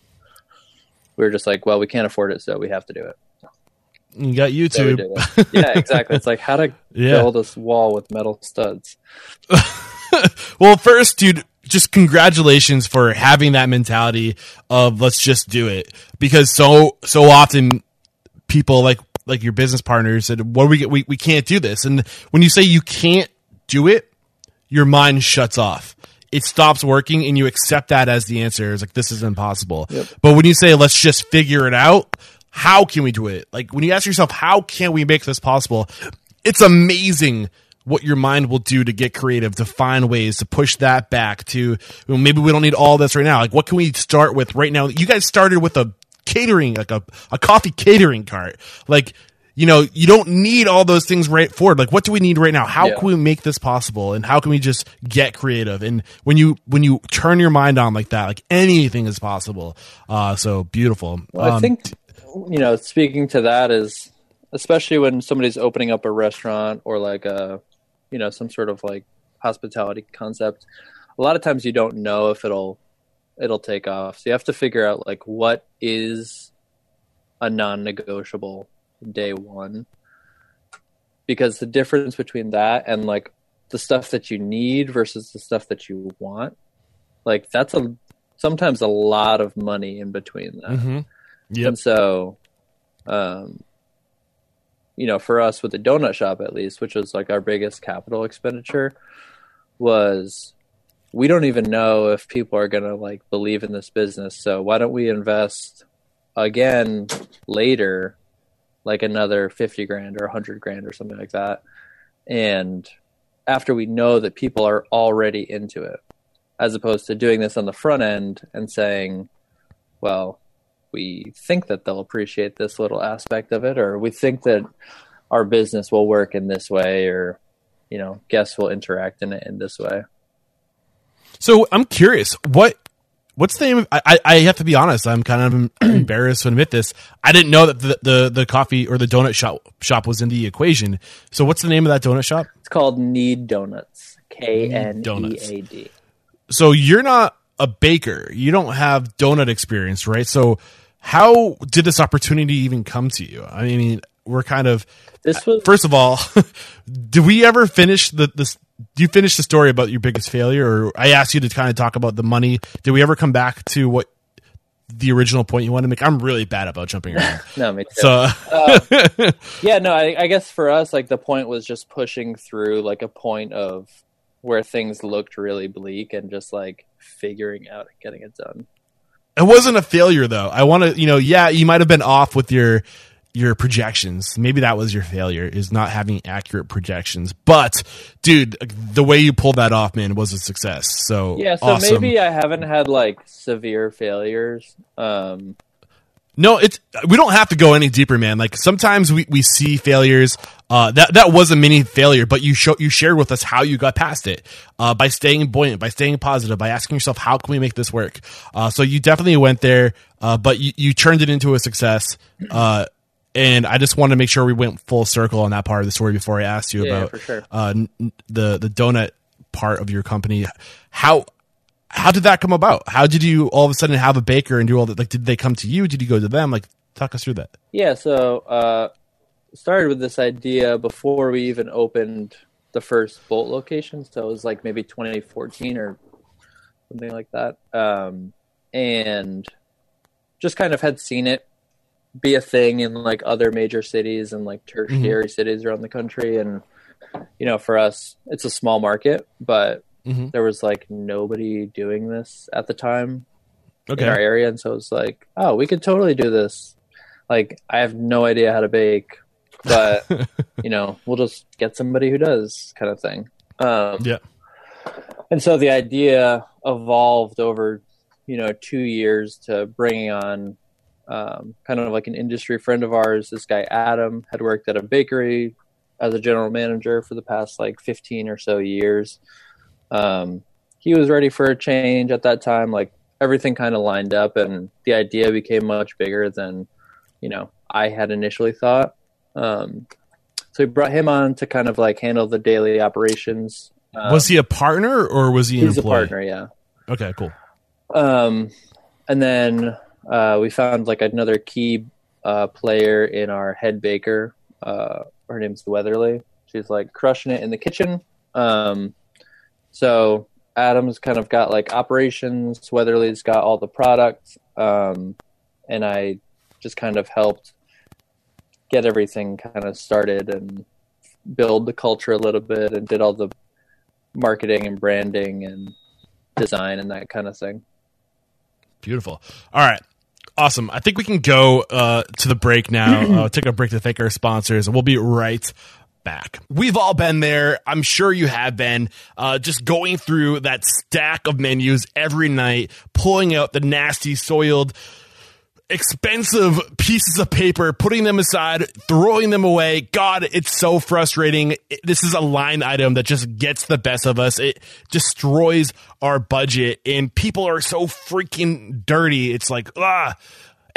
We were just like, well, we can't afford it, so we have to do it. You got YouTube. yeah, exactly. It's like how to Yeah. build this wall with metal studs. well, first, dude, just congratulations for having that mentality of let's just do it because so so often people like like your business partners said, "What do we get? We we can't do this." And when you say you can't do it, your mind shuts off. It stops working, and you accept that as the answer. It's like this is impossible. But when you say let's just figure it out, how can we do it? Like when you ask yourself, how can we make this possible? It's amazing what your mind will do to get creative, to find ways to push that back to well, maybe we don't need all this right now. Like what can we start with right now? You guys started with a catering, like a, a coffee catering cart. Like, you know, you don't need all those things right forward. Like, what do we need right now? How Yeah. can we make this possible? And how can we just get creative? And when you, when you turn your mind on like that, like anything is possible. Uh, so beautiful. Well, I Um, think you know, speaking to that is especially when somebody's opening up a restaurant or like a you know some sort of like hospitality concept. A lot of times you don't know if it'll it'll take off. So you have to figure out like what is a non-negotiable day one because the difference between that and like the stuff that you need versus the stuff that you want like that's a sometimes a lot of money in between that mhm. Yep. and so, um, you know, for us with the donut shop, at least, which was like our biggest capital expenditure, was we don't even know if people are going to like believe in this business. So why don't we invest again later, like another 50 grand or 100 grand or something like that. And after we know that people are already into it, as opposed to doing this on the front end and saying, well, we think that they'll appreciate this little aspect of it, or we think that our business will work in this way, or you know, guests will interact in it in this way. So I'm curious, what what's the name? Of, I I- have to be honest. I'm kind of embarrassed to admit this. I didn't know that the, the the coffee or the donut shop shop was in the equation. So what's the name of that donut shop? It's called Knead Donuts. K N E A D. So you're not a baker. You don't have donut experience, right? So how did this opportunity even come to you? I mean, we're kind of This was first of all, do we ever finish the this? Do you finish the story about your biggest failure, or I asked you to kind of talk about the money? Did we ever come back to what the original point you wanted to make? I'm really bad about jumping around. no, me too. So uh, yeah, no, I, I guess for us, like the point was just pushing through like a point of where things looked really bleak and just like figuring out and getting it done. it wasn't a failure though. I want to, you know, yeah, you might have been off with your your projections. Maybe that was your failure is not having accurate projections. But dude, the way you pulled that off, man, was a success. So Yeah, so awesome. maybe I haven't had like severe failures. Um, No, it's we don't have to go any deeper, man. Like sometimes we, we see failures. Uh, that that was a mini failure, but you show you shared with us how you got past it uh, by staying buoyant, by staying positive, by asking yourself how can we make this work. Uh, so you definitely went there, uh, but you, you turned it into a success. Uh, and I just wanted to make sure we went full circle on that part of the story before I asked you Yeah, about sure. uh, the the donut part of your company. How how did that come about? How did you all of a sudden have a baker and do all that? Like, did they come to you? Did you go to them? Like, talk us through that. Yeah, so uh, started with this idea before we even opened the first Bolt location. So it was like maybe 2014 or something like that. Um, and just kind of had seen it be a thing in like other major cities and like tertiary cities around the country. And, you know, for us, it's a small market, but Mhm. there was like nobody doing this at the time Okay. in our area, and so it's like, oh, we could totally do this. Like, I have no idea how to bake, but you know, we'll just get somebody who does, kind of thing. Um, Yeah. And so the idea evolved over, you know, two years to bringing on um, kind of like an industry friend of ours. This guy Adam had worked at a bakery as a general manager for the past like 15 or so years. Um, he was ready for a change at that time. Like everything kind of lined up, and the idea became much bigger than you know I had initially thought. Um, so we brought him on to kind of like handle the daily operations. Um, was he a partner or was he? He's a partner, yeah. Okay, cool. Um, and then uh, we found like another key uh, player in our head baker. Uh, her name's Weatherly. She's like crushing it in the kitchen. Um, so Adam's kind of got like operations. Weatherly's got all the products, um, and I just kind of helped get everything kind of started and build the culture a little bit, and did all the marketing and branding and design and that kind of thing. Beautiful. All right. Awesome. I think we can go uh, to the break now. uh, take a break to thank our sponsors, and we'll be right back. We've all been there. I'm sure you have been. Uh, just going through that stack of menus every night, pulling out the nasty, soiled, expensive pieces of paper, putting them aside, throwing them away. God, it's so frustrating. This is a line item that just gets the best of us. It destroys our budget, and people are so freaking dirty. It's like, ah.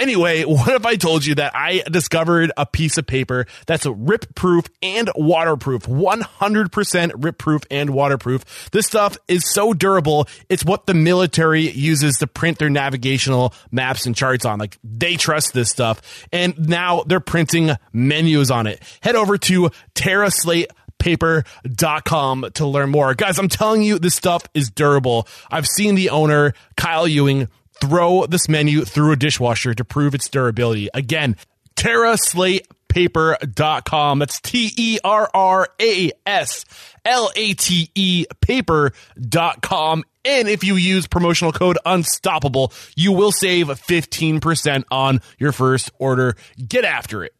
Anyway, what if I told you that I discovered a piece of paper that's rip proof and waterproof? 100% rip proof and waterproof. This stuff is so durable. It's what the military uses to print their navigational maps and charts on. Like they trust this stuff. And now they're printing menus on it. Head over to TerraSlate paper.com to learn more. Guys, I'm telling you, this stuff is durable. I've seen the owner, Kyle Ewing, throw this menu through a dishwasher to prove its durability. Again, TerraSlatePaper.com. That's T E R R A S L A T E paper.com. And if you use promotional code unstoppable, you will save 15% on your first order. Get after it.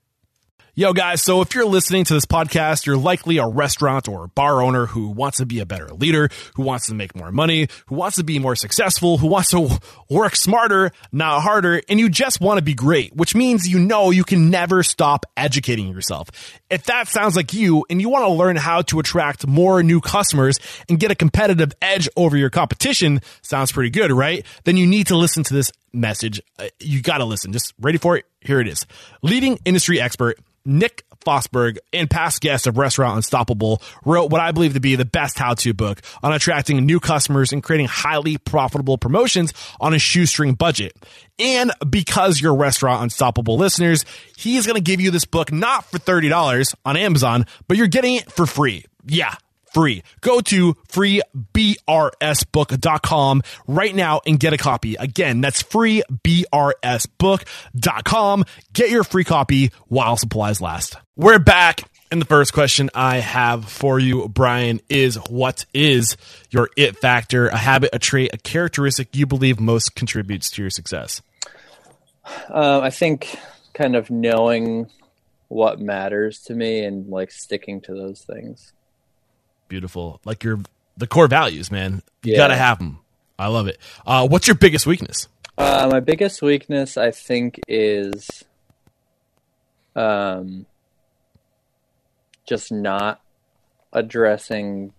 Yo, guys, so if you're listening to this podcast, you're likely a restaurant or bar owner who wants to be a better leader, who wants to make more money, who wants to be more successful, who wants to work smarter, not harder, and you just want to be great, which means you know you can never stop educating yourself. If that sounds like you and you want to learn how to attract more new customers and get a competitive edge over your competition, sounds pretty good, right? Then you need to listen to this message. Uh, you got to listen. Just ready for it? Here it is. Leading industry expert Nick Fosberg and past guest of Restaurant Unstoppable wrote what I believe to be the best how-to book on attracting new customers and creating highly profitable promotions on a shoestring budget. And because you're Restaurant Unstoppable listeners, he's going to give you this book not for $30 on Amazon, but you're getting it for free. Yeah, free. Go to freebrsbook.com right now and get a copy. Again, that's freebrsbook.com. Get your free copy while supplies last. We're back. And the first question I have for you, Brian, is what is your it factor, a habit, a trait, a characteristic you believe most contributes to your success? Uh, I think kind of knowing what matters to me and like sticking to those things beautiful. Like your the core values, man. You Yeah. gotta have them. I love it. Uh, what's your biggest weakness? Uh, my biggest weakness, I think, is um, just not addressing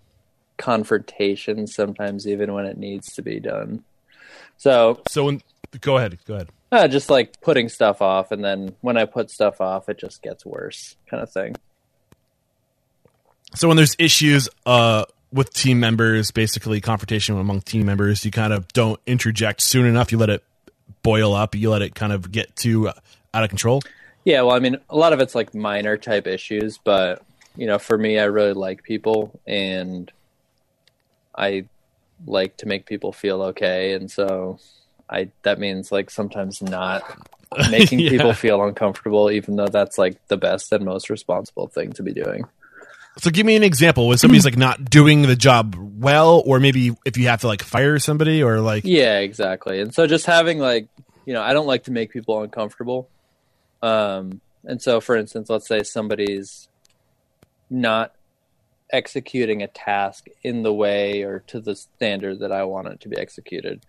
confrontation sometimes, even when it needs to be done. So, So, when, go ahead. Go ahead. uh, just like putting stuff off, and then when I put stuff off, it just gets worse, kind of thing. So when there's issues uh, with team members, basically confrontation among team members, you kind of don't interject soon enough. You let it boil up. You let it kind of get too uh, out of control. Yeah, well, I mean, a lot of it's like minor type issues, but you know, for me, I really like people and I like to make people feel okay, and so I that means like sometimes not making Yeah. people feel uncomfortable, even though that's like the best and most responsible thing to be doing. So give me an example when somebody's like not doing the job well, or maybe if you have to like fire somebody, or like Yeah, exactly. And so just having like, you know, I don't like to make people uncomfortable. Um, and so for instance, let's say somebody's not executing a task in the way or to the standard that I want it to be executed.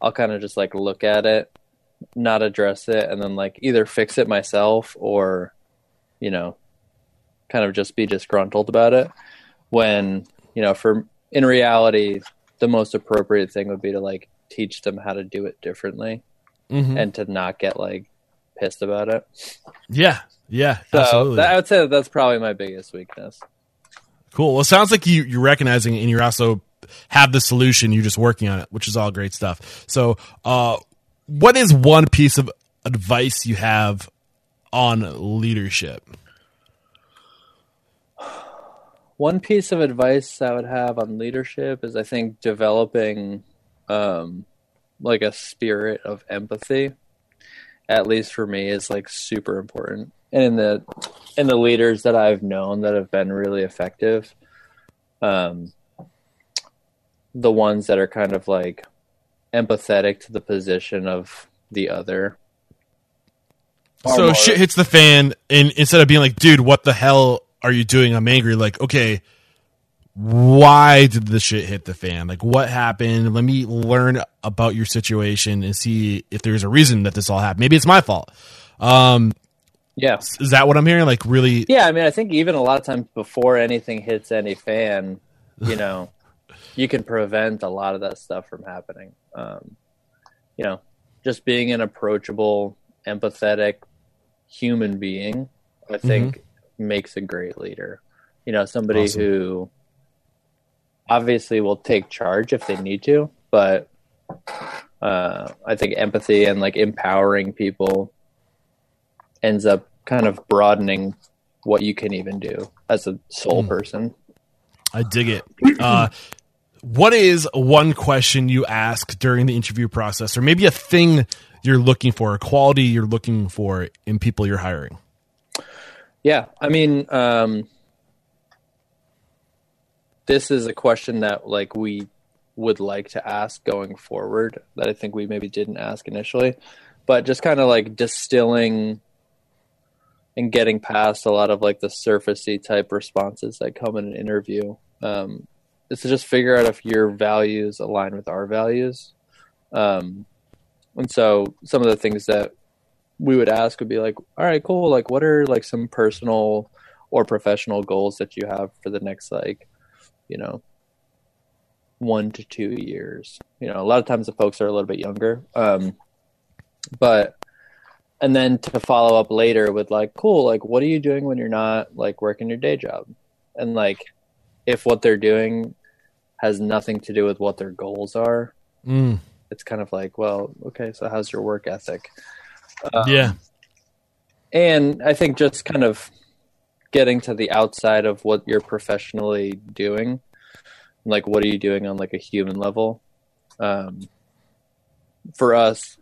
I'll kind of just like look at it, not address it, and then like either fix it myself or, you know, kind of just be disgruntled about it. When, you know, for in reality, the most appropriate thing would be to like teach them how to do it differently Mhm. and to not get like pissed about it. yeah, yeah, So absolutely. that, I would say that that's probably my biggest weakness. Cool. Well, it sounds like you you're recognizing it and you're also have the solution. You're just working on it, which is all great stuff. So, uh, what is one piece of advice you have on leadership? One piece of advice I would have on leadership is I think developing um, like a spirit of empathy, at least for me, is like super important. And in the in the leaders that I've known that have been really effective, um, the ones that are kind of like empathetic to the position of the other. So shit hits the fan, and instead of being like, "Dude, what the hell are you doing? I'm angry." Like, okay, why did the shit hit the fan? Like, what happened? Let me learn about your situation and see if there's a reason that this all happened. Maybe it's my fault. Um, yeah. is that what I'm hearing? Like, really? Yeah, I mean, I think even a lot of times before anything hits any fan, you know, you can prevent a lot of that stuff from happening. Um, you know, just being an approachable, empathetic human being, I think makes a great leader. You know, somebody Awesome. who obviously will take charge if they need to, but uh, I think empathy and like empowering people ends up kind of broadening what you can even do as a sole Hmm. person. I dig it. Uh, what is one question you ask during the interview process, or maybe a thing you're looking for, a quality you're looking for in people you're hiring? Yeah, I mean, um, this is a question that like we would like to ask going forward that I think we maybe didn't ask initially, but just kind of like distilling and getting past a lot of like the surfacey type responses that come in an interview. Um, is to just figure out if your values align with our values. Um, and so some of the things that we would ask would be like, all right, cool. Like, what are like some personal or professional goals that you have for the next, like, you know, one to two years? You know, a lot of times the folks are a little bit younger. Um, but, and then to follow up later with like, cool, like, what are you doing when you're not like working your day job? And like, if what they're doing has nothing to do with what their goals are, Mm, it's kind of like, well, okay, so how's your work ethic? Um, yeah. and I think just kind of getting to the outside of what you're professionally doing, like what are you doing on like a human level? Um, for us,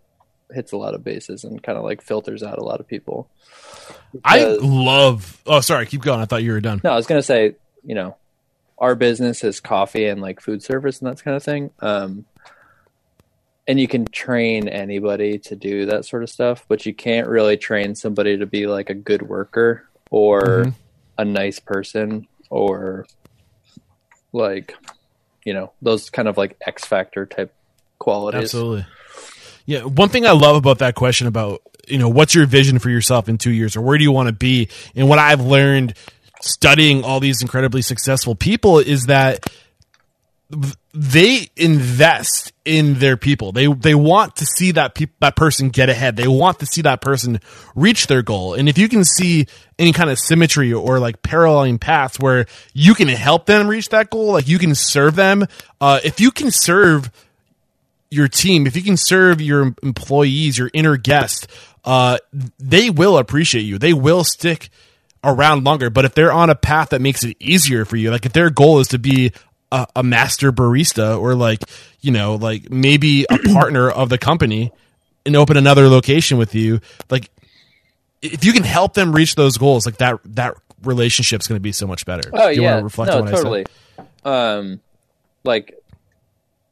hits a lot of bases and kind of like filters out a lot of people. I love. Oh, sorry. Keep going. I thought you were done. no, I was gonna say, you know, our business is coffee and like food service and that kind of thing. Um, and you can train anybody to do that sort of stuff, but you can't really train somebody to be like a good worker or Mhm. a nice person or like, you know, those kind of like X factor type qualities. Absolutely. Yeah. One thing I love about that question about, you know, what's your vision for yourself in two years or where do you want to be? And what I've learned studying all these incredibly successful people is that they invest in their people. They they want to see that peop- that person get ahead. They want to see that person reach their goal. And if you can see any kind of symmetry or like paralleling paths where you can help them reach that goal, like you can serve them. Uh, if you can serve your team, if you can serve your employees, your inner guest, uh, they will appreciate you. They will stick around longer. But if they're on a path that makes it easier for you, like if their goal is to be a, a master barista or like, you know, like maybe a partner of the company and open another location with you, like if you can help them reach those goals, like that, that relationship's going to be so much better. Oh Do you yeah, want to reflect no, on what I said? totally. Um, like,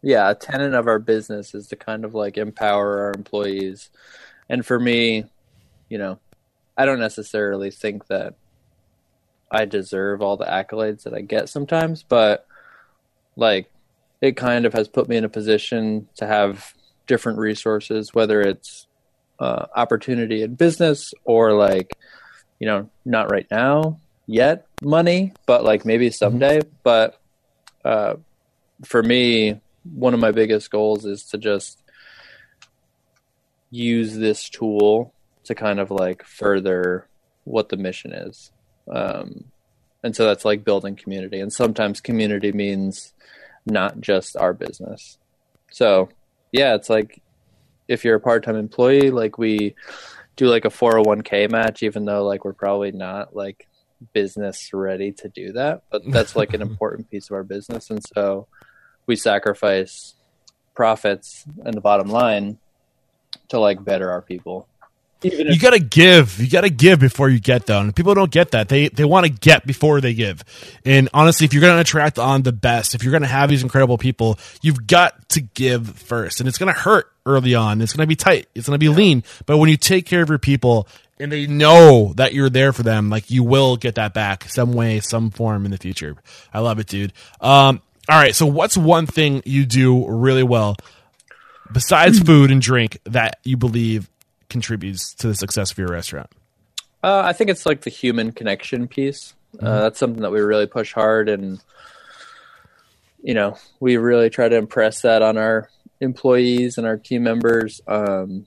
yeah, a tenet of our business is to kind of like empower our employees, and for me, you know, I don't necessarily think that I deserve all the accolades that I get sometimes, but like, it kind of has put me in a position to have different resources, whether it's uh, opportunity in business or like, you know, not right now yet money, but like maybe someday. But uh, for me, one of my biggest goals is to just use this tool to kind of like further what the mission is. Um, and so that's like building community. And sometimes community means not just our business. So, yeah, it's like if you're a part time employee, like we do like a 401k match, even though like we're probably not like business ready to do that. But that's like an important piece of our business. And so we sacrifice profits and the bottom line to like better our people. Even you gotta give. You gotta give before you get though. And people don't get that. They they want to get before they give. And honestly, if you're gonna attract on the best, if you're gonna have these incredible people, you've got to give first. And it's gonna hurt early on. It's gonna be tight. It's gonna be yeah. lean. But when you take care of your people and they know that you're there for them, like you will get that back some way, some form in the future. I love it, dude. Um, all right. So what's one thing you do really well besides food and drink that you believe contributes to the success of your restaurant? Uh, I think it's like the human connection piece. Uh, mm-hmm. Uh, that's something that we really push hard, and you know, we really try to impress that on our employees and our team members. Um,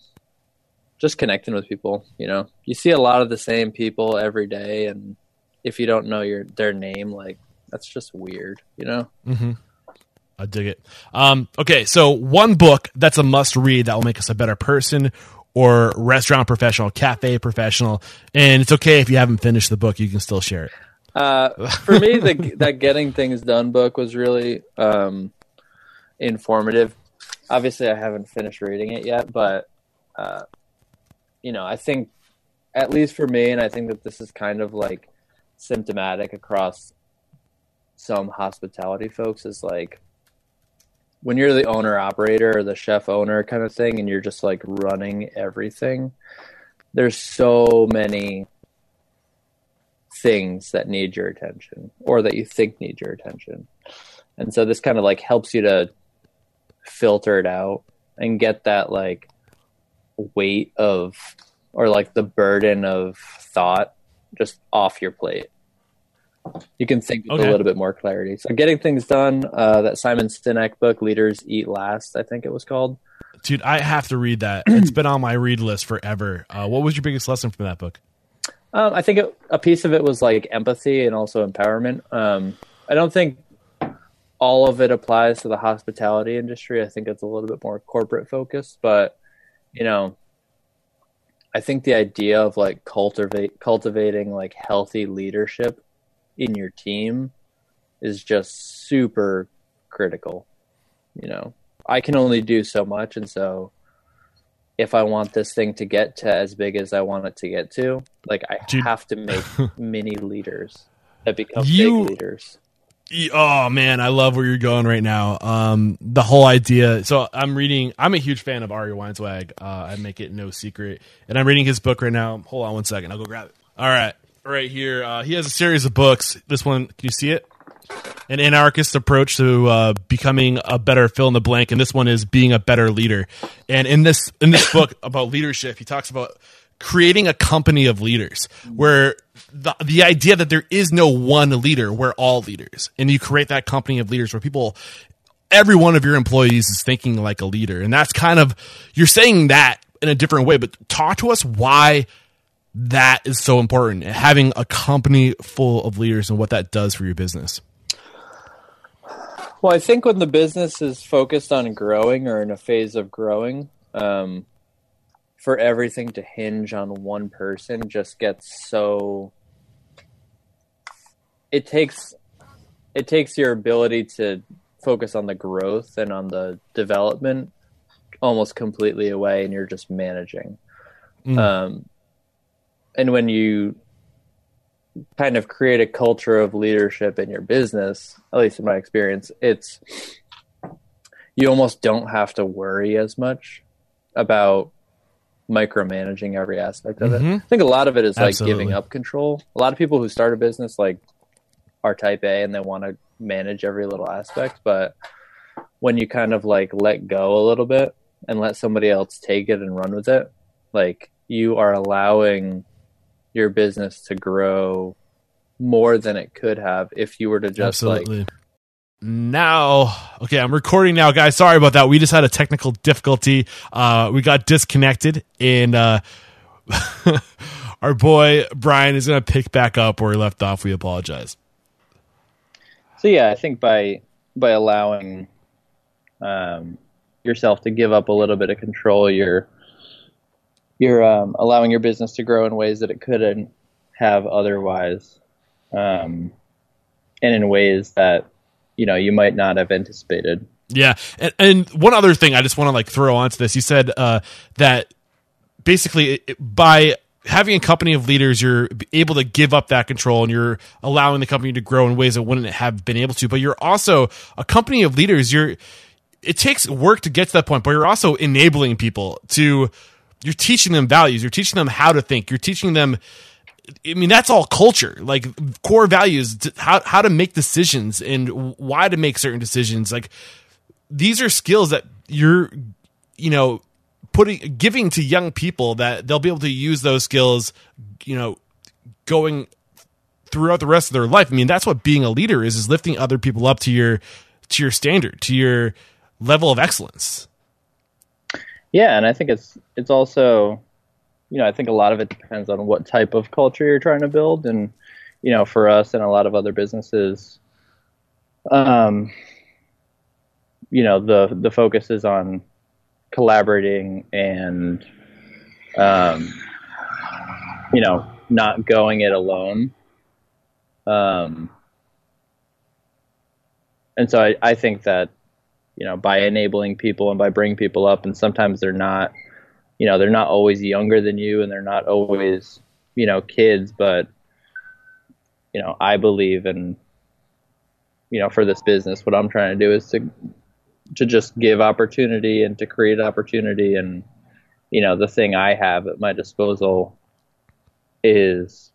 just connecting with people. You know, you see a lot of the same people every day, and if you don't know your their name, like that's just weird. You know. Mm-hmm. I dig it. Um, okay, so one book that's a must read that will make us a better person or restaurant professional, cafe professional, and it's okay if you haven't finished the book; you can still share it. Uh, for me, the, that "Getting Things Done" book was really um, informative. Obviously, I haven't finished reading it yet, but uh, you know, I think at least for me, and I think that this is kind of like symptomatic across some hospitality folks is like when you're the owner operator or the chef owner kind of thing and you're just like running everything there's so many things that need your attention or that you think need your attention. And so this kind of like helps you to filter it out and get that like weight of or like the burden of thought just off your plate you can think with okay. a little bit more clarity. So, getting things done. Uh, that Simon Sinek book, "Leaders Eat Last," I think it was called. Dude, I have to read that. it's been on my read list forever. Uh, what was your biggest lesson from that book? Um, I think it, a piece of it was like empathy and also empowerment. Um, I don't think all of it applies to the hospitality industry. I think it's a little bit more corporate focused, but you know, I think the idea of like cultivate cultivating like healthy leadership in your team is just super critical. You know, I can only do so much, and so if I want this thing to get to as big as I want it to get to, like I Dude. have to make mini leaders that become you, big leaders. Oh man, I love where you're going right now. Um, the whole idea. So I'm reading. I'm a huge fan of Ari Weinzweig. Uh, I make it no secret, and I'm reading his book right now. Hold on one second. I'll go grab it. All right right here. Uh, he has a series of books. This one, can you see it? An anarchist approach to uh, becoming a better fill in the blank, and this one is being a better leader. And in this in this book about leadership, he talks about creating a company of leaders where the the idea that there is no one leader, we're all leaders, and you create that company of leaders where people every one of your employees is thinking like a leader and that's kind of you're saying that in a different way but talk to us why that is so important. Having a company full of leaders and what that does for your business. Well, I think when the business is focused on growing or in a phase of growing, um, for everything to hinge on one person just gets so. It takes, it takes your ability to focus on the growth and on the development almost completely away, and you're just managing. Mm. Um, and when you kind of create a culture of leadership in your business, at least in my experience, it's you almost don't have to worry as much about micromanaging every aspect of mm-hmm. it. I think a lot of it is Absolutely. like giving up control. A lot of people who start a business like are type A and they want to manage every little aspect, but when you kind of like let go a little bit and let somebody else take it and run with it, like you are allowing your business to grow more than it could have if you were to just Absolutely. like now okay i'm recording now guys. Sorry about that. We just had a technical difficulty. Uh we got disconnected and uh our boy brian is gonna pick back up where he left off. We apologize. So yeah i think by by allowing um yourself to give up a little bit of control you're you're um, allowing your business to grow in ways that it couldn't have otherwise um and in ways that you know you might not have anticipated. Yeah, and, and one other thing I just want to like throw onto this, you said uh, that basically by having a company of leaders, you're able to give up that control and you're allowing the company to grow in ways that wouldn't have been able to. But you're also a company of leaders. You're it takes work to get to that point, but you're also enabling people to. You're teaching them values. You're teaching them how to think. You're teaching them I mean, that's all culture, like core values, how how to make decisions and why to make certain decisions. Like these are skills that you're, you know, putting giving to young people that they'll be able to use those skills, you know, going throughout the rest of their life. I mean, that's what being a leader is: is lifting other people up to your to your standard, to your level of excellence. Yeah, and I think it's it's also you know, I think a lot of it depends on what type of culture you're trying to build. And, you know, for us and a lot of other businesses, um, you know, the, the focus is on collaborating and, um, you know, not going it alone. Um, and so I, I think that, you know, by enabling people and by bringing people up, and sometimes they're not – you know they're not always younger than you and they're not always you know kids. But you know i believe in you know for this business what i'm trying to do is to to just give opportunity and to create opportunity. And you know the thing i have at my disposal is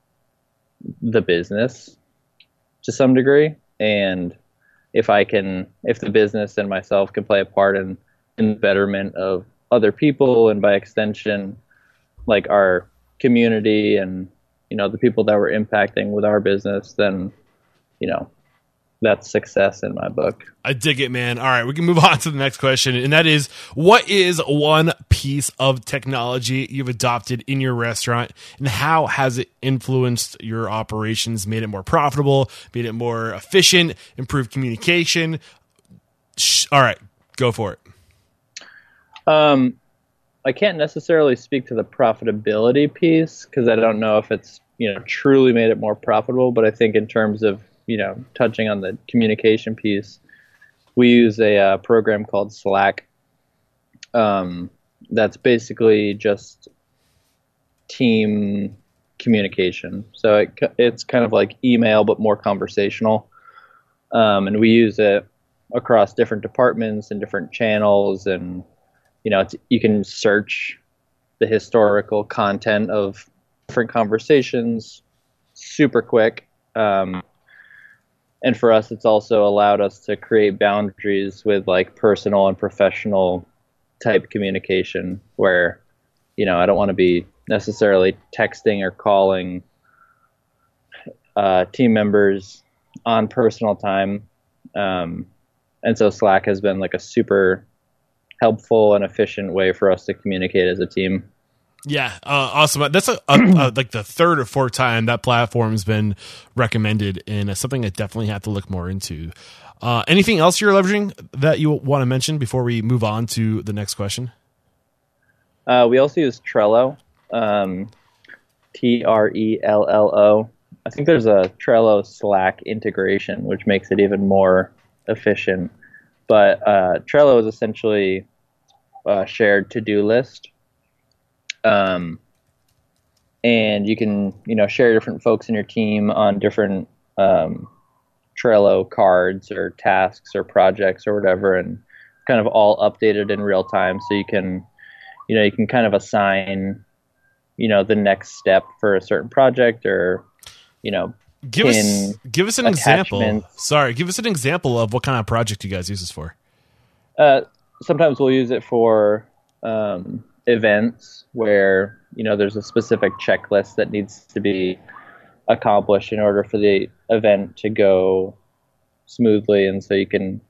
the business to some degree. And if i can if the business and myself can play a part in in the betterment of other people and by extension like our community and you know the people that we're impacting with our business then you know that's success in my book. I dig it, man. All right, we can move on to the next question, and that is what is one piece of technology you've adopted in your restaurant, and how has it influenced your operations, made it more profitable, made it more efficient, improved communication? All right, go for it. Um, I can't necessarily speak to the profitability piece because I don't know if it's you know truly made it more profitable. But I think in terms of you know touching on the communication piece, we use a uh, program called Slack. Um, that's basically just team communication. So it, it's kind of like email but more conversational. Um, and we use it across different departments and different channels and you know, you can search the historical content of different conversations super quick. Um, and for us, it's also allowed us to create boundaries with like personal and professional type communication where, you know, I don't want to be necessarily texting or calling uh, team members on personal time. Um, and so Slack has been like a super helpful and efficient way for us to communicate as a team. Yeah, uh, awesome. That's a, a, a, like the third or fourth time that platform's been recommended, and it's something I definitely have to look more into. Uh, anything else you're leveraging that you want to mention before we move on to the next question? Uh, we also use Trello, um, T R E L L O. I think there's a Trello Slack integration, which makes it even more efficient. But uh, Trello is essentially a shared to-do list. Um, and you can, you know, share different folks in your team on different um, Trello cards or tasks or projects or whatever, and kind of all updated in real time. So you can, you know, you can kind of assign, you know, the next step for a certain project or, you know, give us give us an example. Sorry, give us an example of what kind of project you guys use this for. Uh, sometimes we'll use it for um, events where you know there's a specific checklist that needs to be accomplished in order for the event to go smoothly, and so you can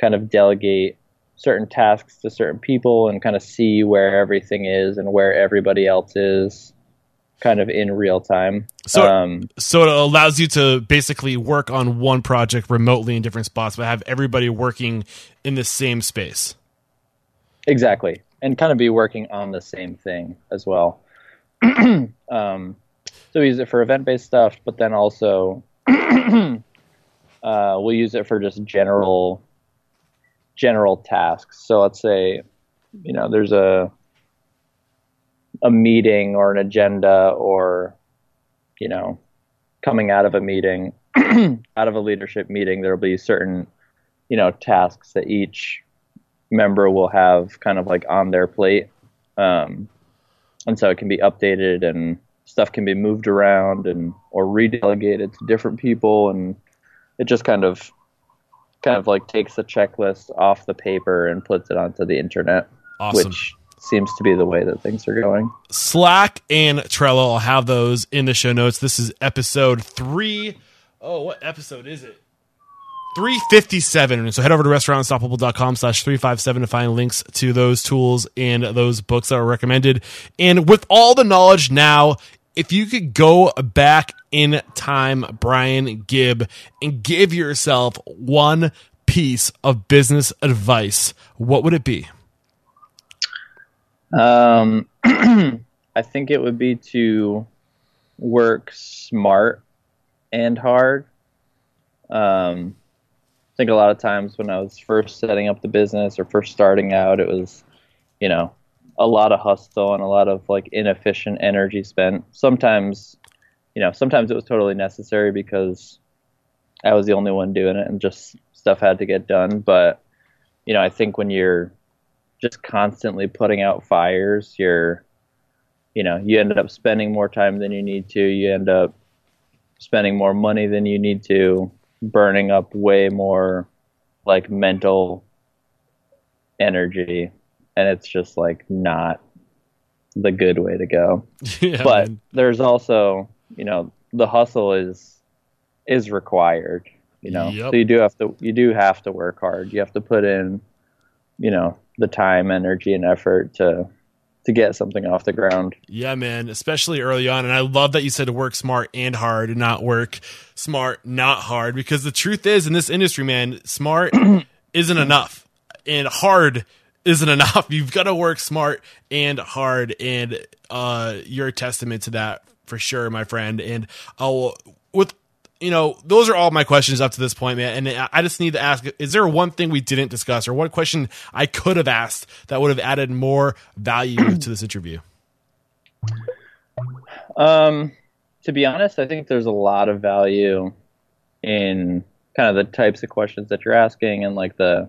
kind of delegate certain tasks to certain people and kind of see where everything is and where everybody else is kind of in real time. So, um, so it allows you to basically work on one project remotely in different spots, but have everybody working in the same space. Exactly, and kind of be working on the same thing as well. um, so we use it for event-based stuff, but then also uh, we'll use it for just general general tasks. So let's say, you know, there's a a meeting or an agenda or you know, coming out of a meeting, out of a leadership meeting, there'll be certain, you know, tasks that each member will have kind of like on their plate. Um, and so it can be updated and stuff can be moved around and or redelegated to different people and it just kind of kind of like takes the checklist off the paper and puts it onto the internet. Awesome. Which seems to be the way that things are going. Slack and Trello, I'll have those in the show notes. This is episode three. Oh, what episode is it? 357. So head over to restaurantunstoppable.com slash 357 to find links to those tools and those books that are recommended. And with all the knowledge now, if you could go back in time, Brian Gibb, and give yourself one piece of business advice, what would it be? Um, I think it would be to work smart and hard. Um, think a lot of times when I was first setting up the business or first starting out, it was, you know, a lot of hustle and a lot of like inefficient energy spent. Sometimes, you know, sometimes it was totally necessary because I was the only one doing it and just stuff had to get done. But, you know, I think when you're just constantly putting out fires, you're, you know, you end up spending more time than you need to. You end up spending more money than you need to, burning up way more like mental energy and it's just like not the good way to go. yeah, but man. there's also, you know, the hustle is is required, you know. Yep. So you do have to you do have to work hard. You have to put in, you know, the time, energy and effort to to get something off the ground. Yeah, man, especially early on. And I love that you said to work smart and hard and not work smart, not hard. Because the truth is, in this industry, man, smart isn't enough. And hard isn't enough. You've got to work smart and hard, and uh, you're a testament to that for sure, my friend. And I'll with you know, those are all my questions up to this point, man. And I just need to ask: Is there one thing we didn't discuss, or one question I could have asked that would have added more value to this interview? Um, to be honest, I think there's a lot of value in kind of the types of questions that you're asking and like the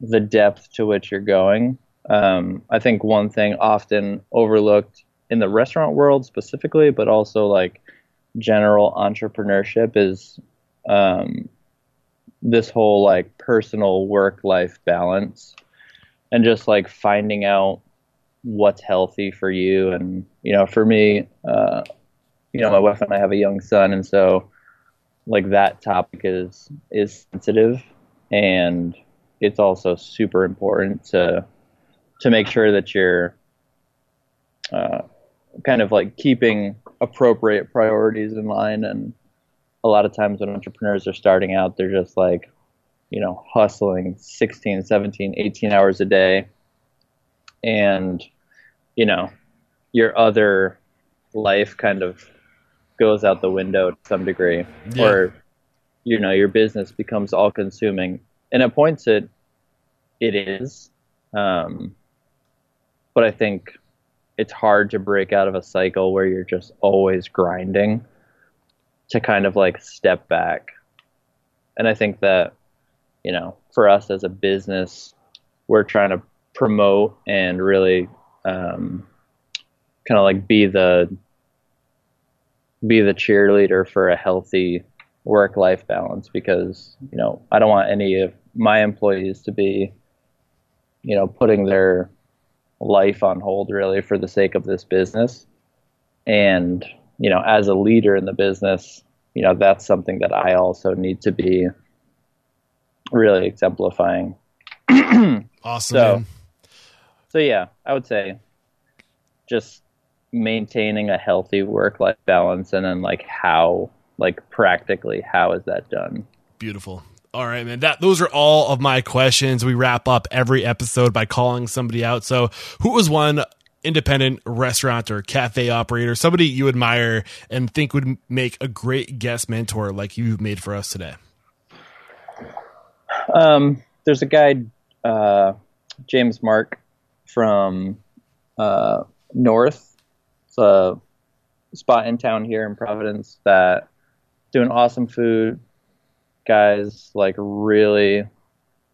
the depth to which you're going. Um, I think one thing often overlooked in the restaurant world specifically, but also like general entrepreneurship is um, this whole like personal work life balance and just like finding out what's healthy for you. And, you know, for me, uh, you know, my wife and I have a young son. And so like that topic is, is sensitive and, it's also super important to to make sure that you're uh, kind of like keeping appropriate priorities in line. And a lot of times when entrepreneurs are starting out, they're just like, you know, hustling 16, 17, 18 hours a day. And, you know, your other life kind of goes out the window to some degree. Yeah. Or, you know, your business becomes all consuming and at points it it is, um, but I think it's hard to break out of a cycle where you're just always grinding to kind of like step back. And I think that you know, for us as a business, we're trying to promote and really um, kind of like be the be the cheerleader for a healthy work life balance because you know I don't want any of my employees to be, you know, putting their life on hold really for the sake of this business. And, you know, as a leader in the business, you know, that's something that I also need to be really exemplifying. Awesome. So- man. So yeah, I would say just maintaining a healthy work life balance and then like how like practically how is that done? Beautiful. All right, man. That those are all of my questions. We wrap up every episode by calling somebody out. So, who was one independent restaurant or cafe operator, somebody you admire and think would make a great guest mentor like you've made for us today? Um, there's a guy, uh, James Mark from uh, North. It's a spot in town here in Providence that doing awesome food. Guys like really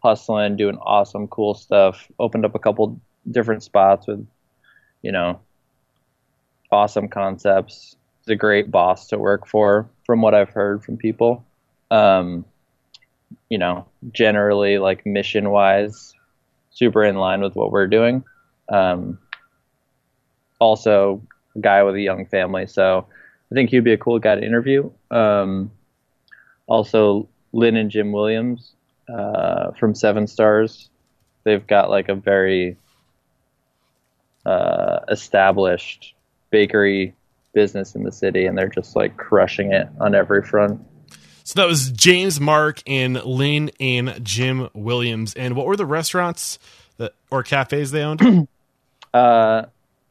hustling, doing awesome, cool stuff. Opened up a couple different spots with, you know, awesome concepts. He's a great boss to work for, from what I've heard from people. Um, you know, generally like mission wise, super in line with what we're doing. Um, also, a guy with a young family, so I think he'd be a cool guy to interview. Um, also, Lynn and Jim Williams uh, from Seven Stars. They've got like a very uh, established bakery business in the city, and they're just like crushing it on every front. So that was James Mark and Lynn and Jim Williams. And what were the restaurants that or cafes they owned? Uh,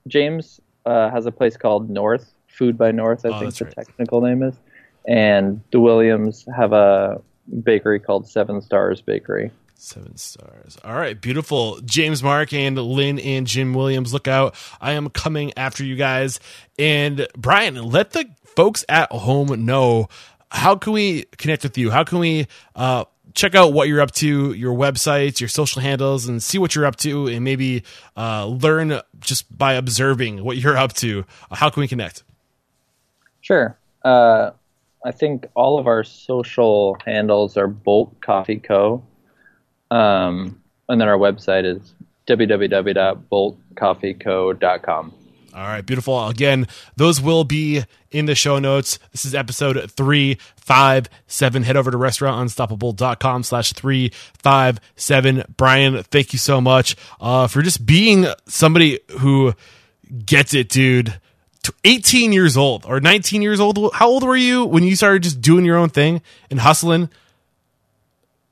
James uh, has a place called North Food by North, I Oh, think the right. technical name is, and the Williams have a bakery called Seven Stars Bakery. Seven stars. All right, beautiful. James Mark and Lynn and Jim Williams, look out. I am coming after you guys. And Brian, let the folks at home know how can we connect with you? How can we uh, check out what you're up to, your websites, your social handles, and see what you're up to, and maybe uh, learn just by observing what you're up to? How can we connect? Sure. Uh, I think all of our social handles are Bolt Coffee Co. Um, and then our website is www.boltcoffeeco.com. All right, beautiful. Again, those will be in the show notes. This is episode 357. Head over to restaurantunstoppable.com slash 357. Brian, thank you so much uh, for just being somebody who gets it, dude. T- 18 years old or 19 years old. How old were you when you started just doing your own thing and hustling?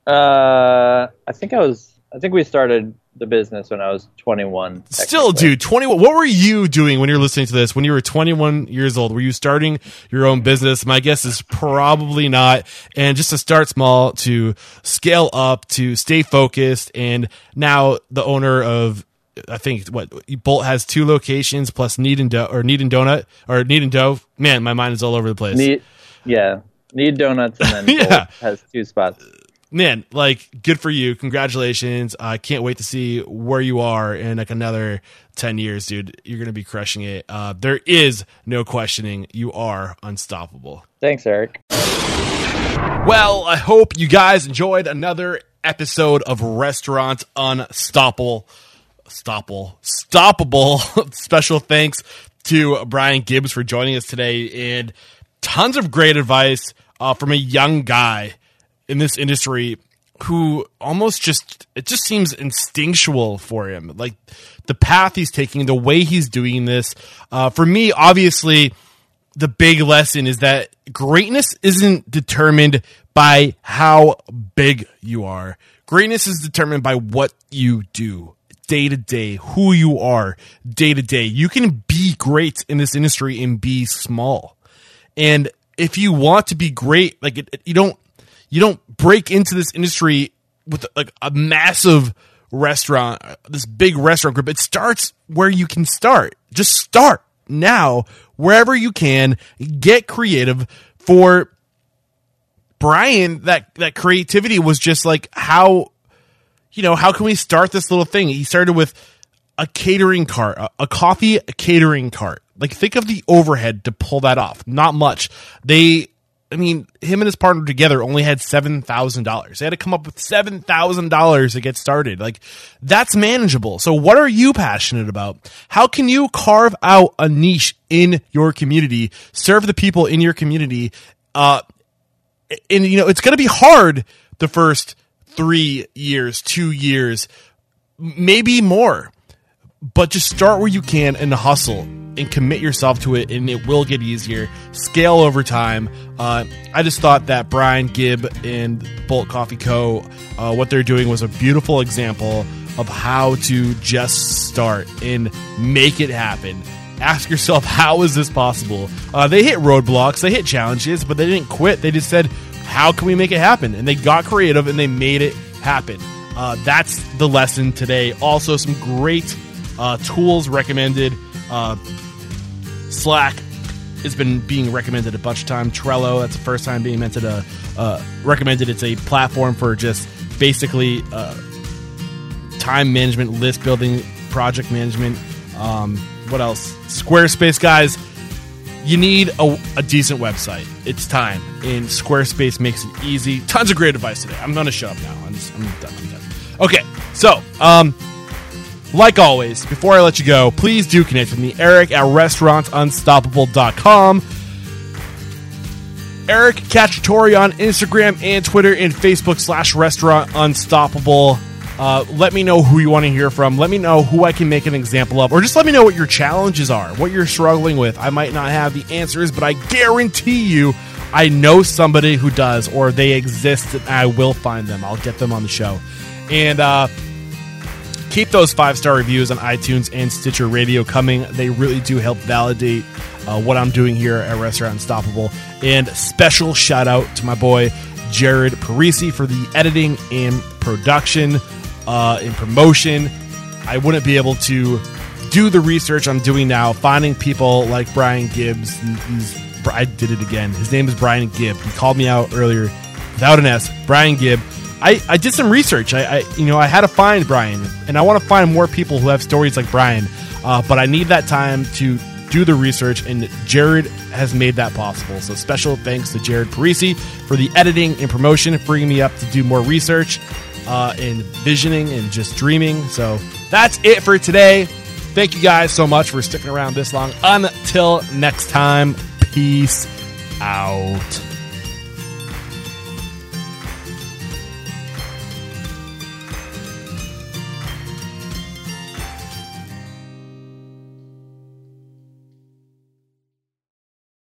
Uh, I think I was. I think we started the business when I was 21. Still, dude, 21. What were you doing when you were listening to this when you were 21 years old? Were you starting your own business? My guess is probably not. And just to start small, to scale up, to stay focused. And now the owner of, I think, what, Bolt has two locations plus Knead and Dough, or Knead and Donut, or Knead and Dough. Man, my mind is all over the place. Need, yeah, Knead Donuts and then Yeah. Bolt has two spots. man, like good for you. Congratulations. I can't wait to see where you are in like another 10 years, dude. You're going to be crushing it. Uh, there is no questioning. You are unstoppable. Thanks, Eric. Well, I hope you guys enjoyed another episode of Restaurant Unstoppable. Stoppable. Stoppable. Special thanks to Brian Gibbs for joining us today and tons of great advice uh, from a young guy in this industry who almost just it just seems instinctual for him like the path he's taking the way he's doing this uh, for me obviously the big lesson is that greatness isn't determined by how big you are. Greatness is determined by what you do day to day, who you are day to day. You can be great in this industry and be small. And if you want to be great, like it, it- you don't you don't break into this industry with like a massive restaurant, this big restaurant group. It starts where you can start. Just start now, wherever you can. Get creative. For Brian, that that creativity was just like how, you know, how can we start this little thing? He started with a catering cart, a, a coffee catering cart. Like think of the overhead to pull that off. Not much. They I mean, him and his partner together only had seven thousand dollars. They had to come up with seven thousand dollars to get started. Like that's manageable. So, what are you passionate about? How can you carve out a niche in your community, serve the people in your community? Uh, and you know, it's going to be hard the first three years, two years, maybe more. But just start where you can and hustle and commit yourself to it, and it will get easier. Scale over time. Uh, I just thought that Brian Gibb and Bolt Coffee Co. Uh, what they're doing was a beautiful example of how to just start and make it happen. Ask yourself, how is this possible? Uh, they hit roadblocks, they hit challenges, but they didn't quit. They just said, how can we make it happen? And they got creative and they made it happen. Uh, that's the lesson today. Also, some great uh, tools recommended. Uh, Slack has been being recommended a bunch of time. Trello, that's the first time being mentioned. Uh, uh, recommended. It's a platform for just basically uh, time management, list building, project management. Um, what else? Squarespace, guys. You need a, a, decent website. It's time, and Squarespace makes it easy. Tons of great advice today. I'm gonna shut up now. I'm, just, I'm done. I'm done. Okay, so um, like always, before I let you go, please do connect with me, Eric at restaurantunstoppable.com. Eric Cacciatore on Instagram and Twitter and Facebook slash restaurant unstoppable. Uh, let me know who you want to hear from. Let me know who I can make an example of, or just let me know what your challenges are, what you're struggling with. I might not have the answers, but I guarantee you I know somebody who does, or they exist, and I will find them. I'll get them on the show. And uh, keep those five star reviews on iTunes and Stitcher Radio coming. They really do help validate uh, what I'm doing here at Restaurant Unstoppable. And special shout out to my boy Jared Parisi for the editing and production uh, and promotion. I wouldn't be able to do the research I'm doing now, finding people like Brian Gibbs. He's, I did it again. His name is Brian Gibb. He called me out earlier without an S. Brian Gibb. I, I did some research. I, I you know I had to find Brian, and I want to find more people who have stories like Brian. Uh, but I need that time to do the research, and Jared has made that possible. So special thanks to Jared Parisi for the editing and promotion, freeing me up to do more research uh, and visioning and just dreaming. So that's it for today. Thank you guys so much for sticking around this long. Until next time, peace out.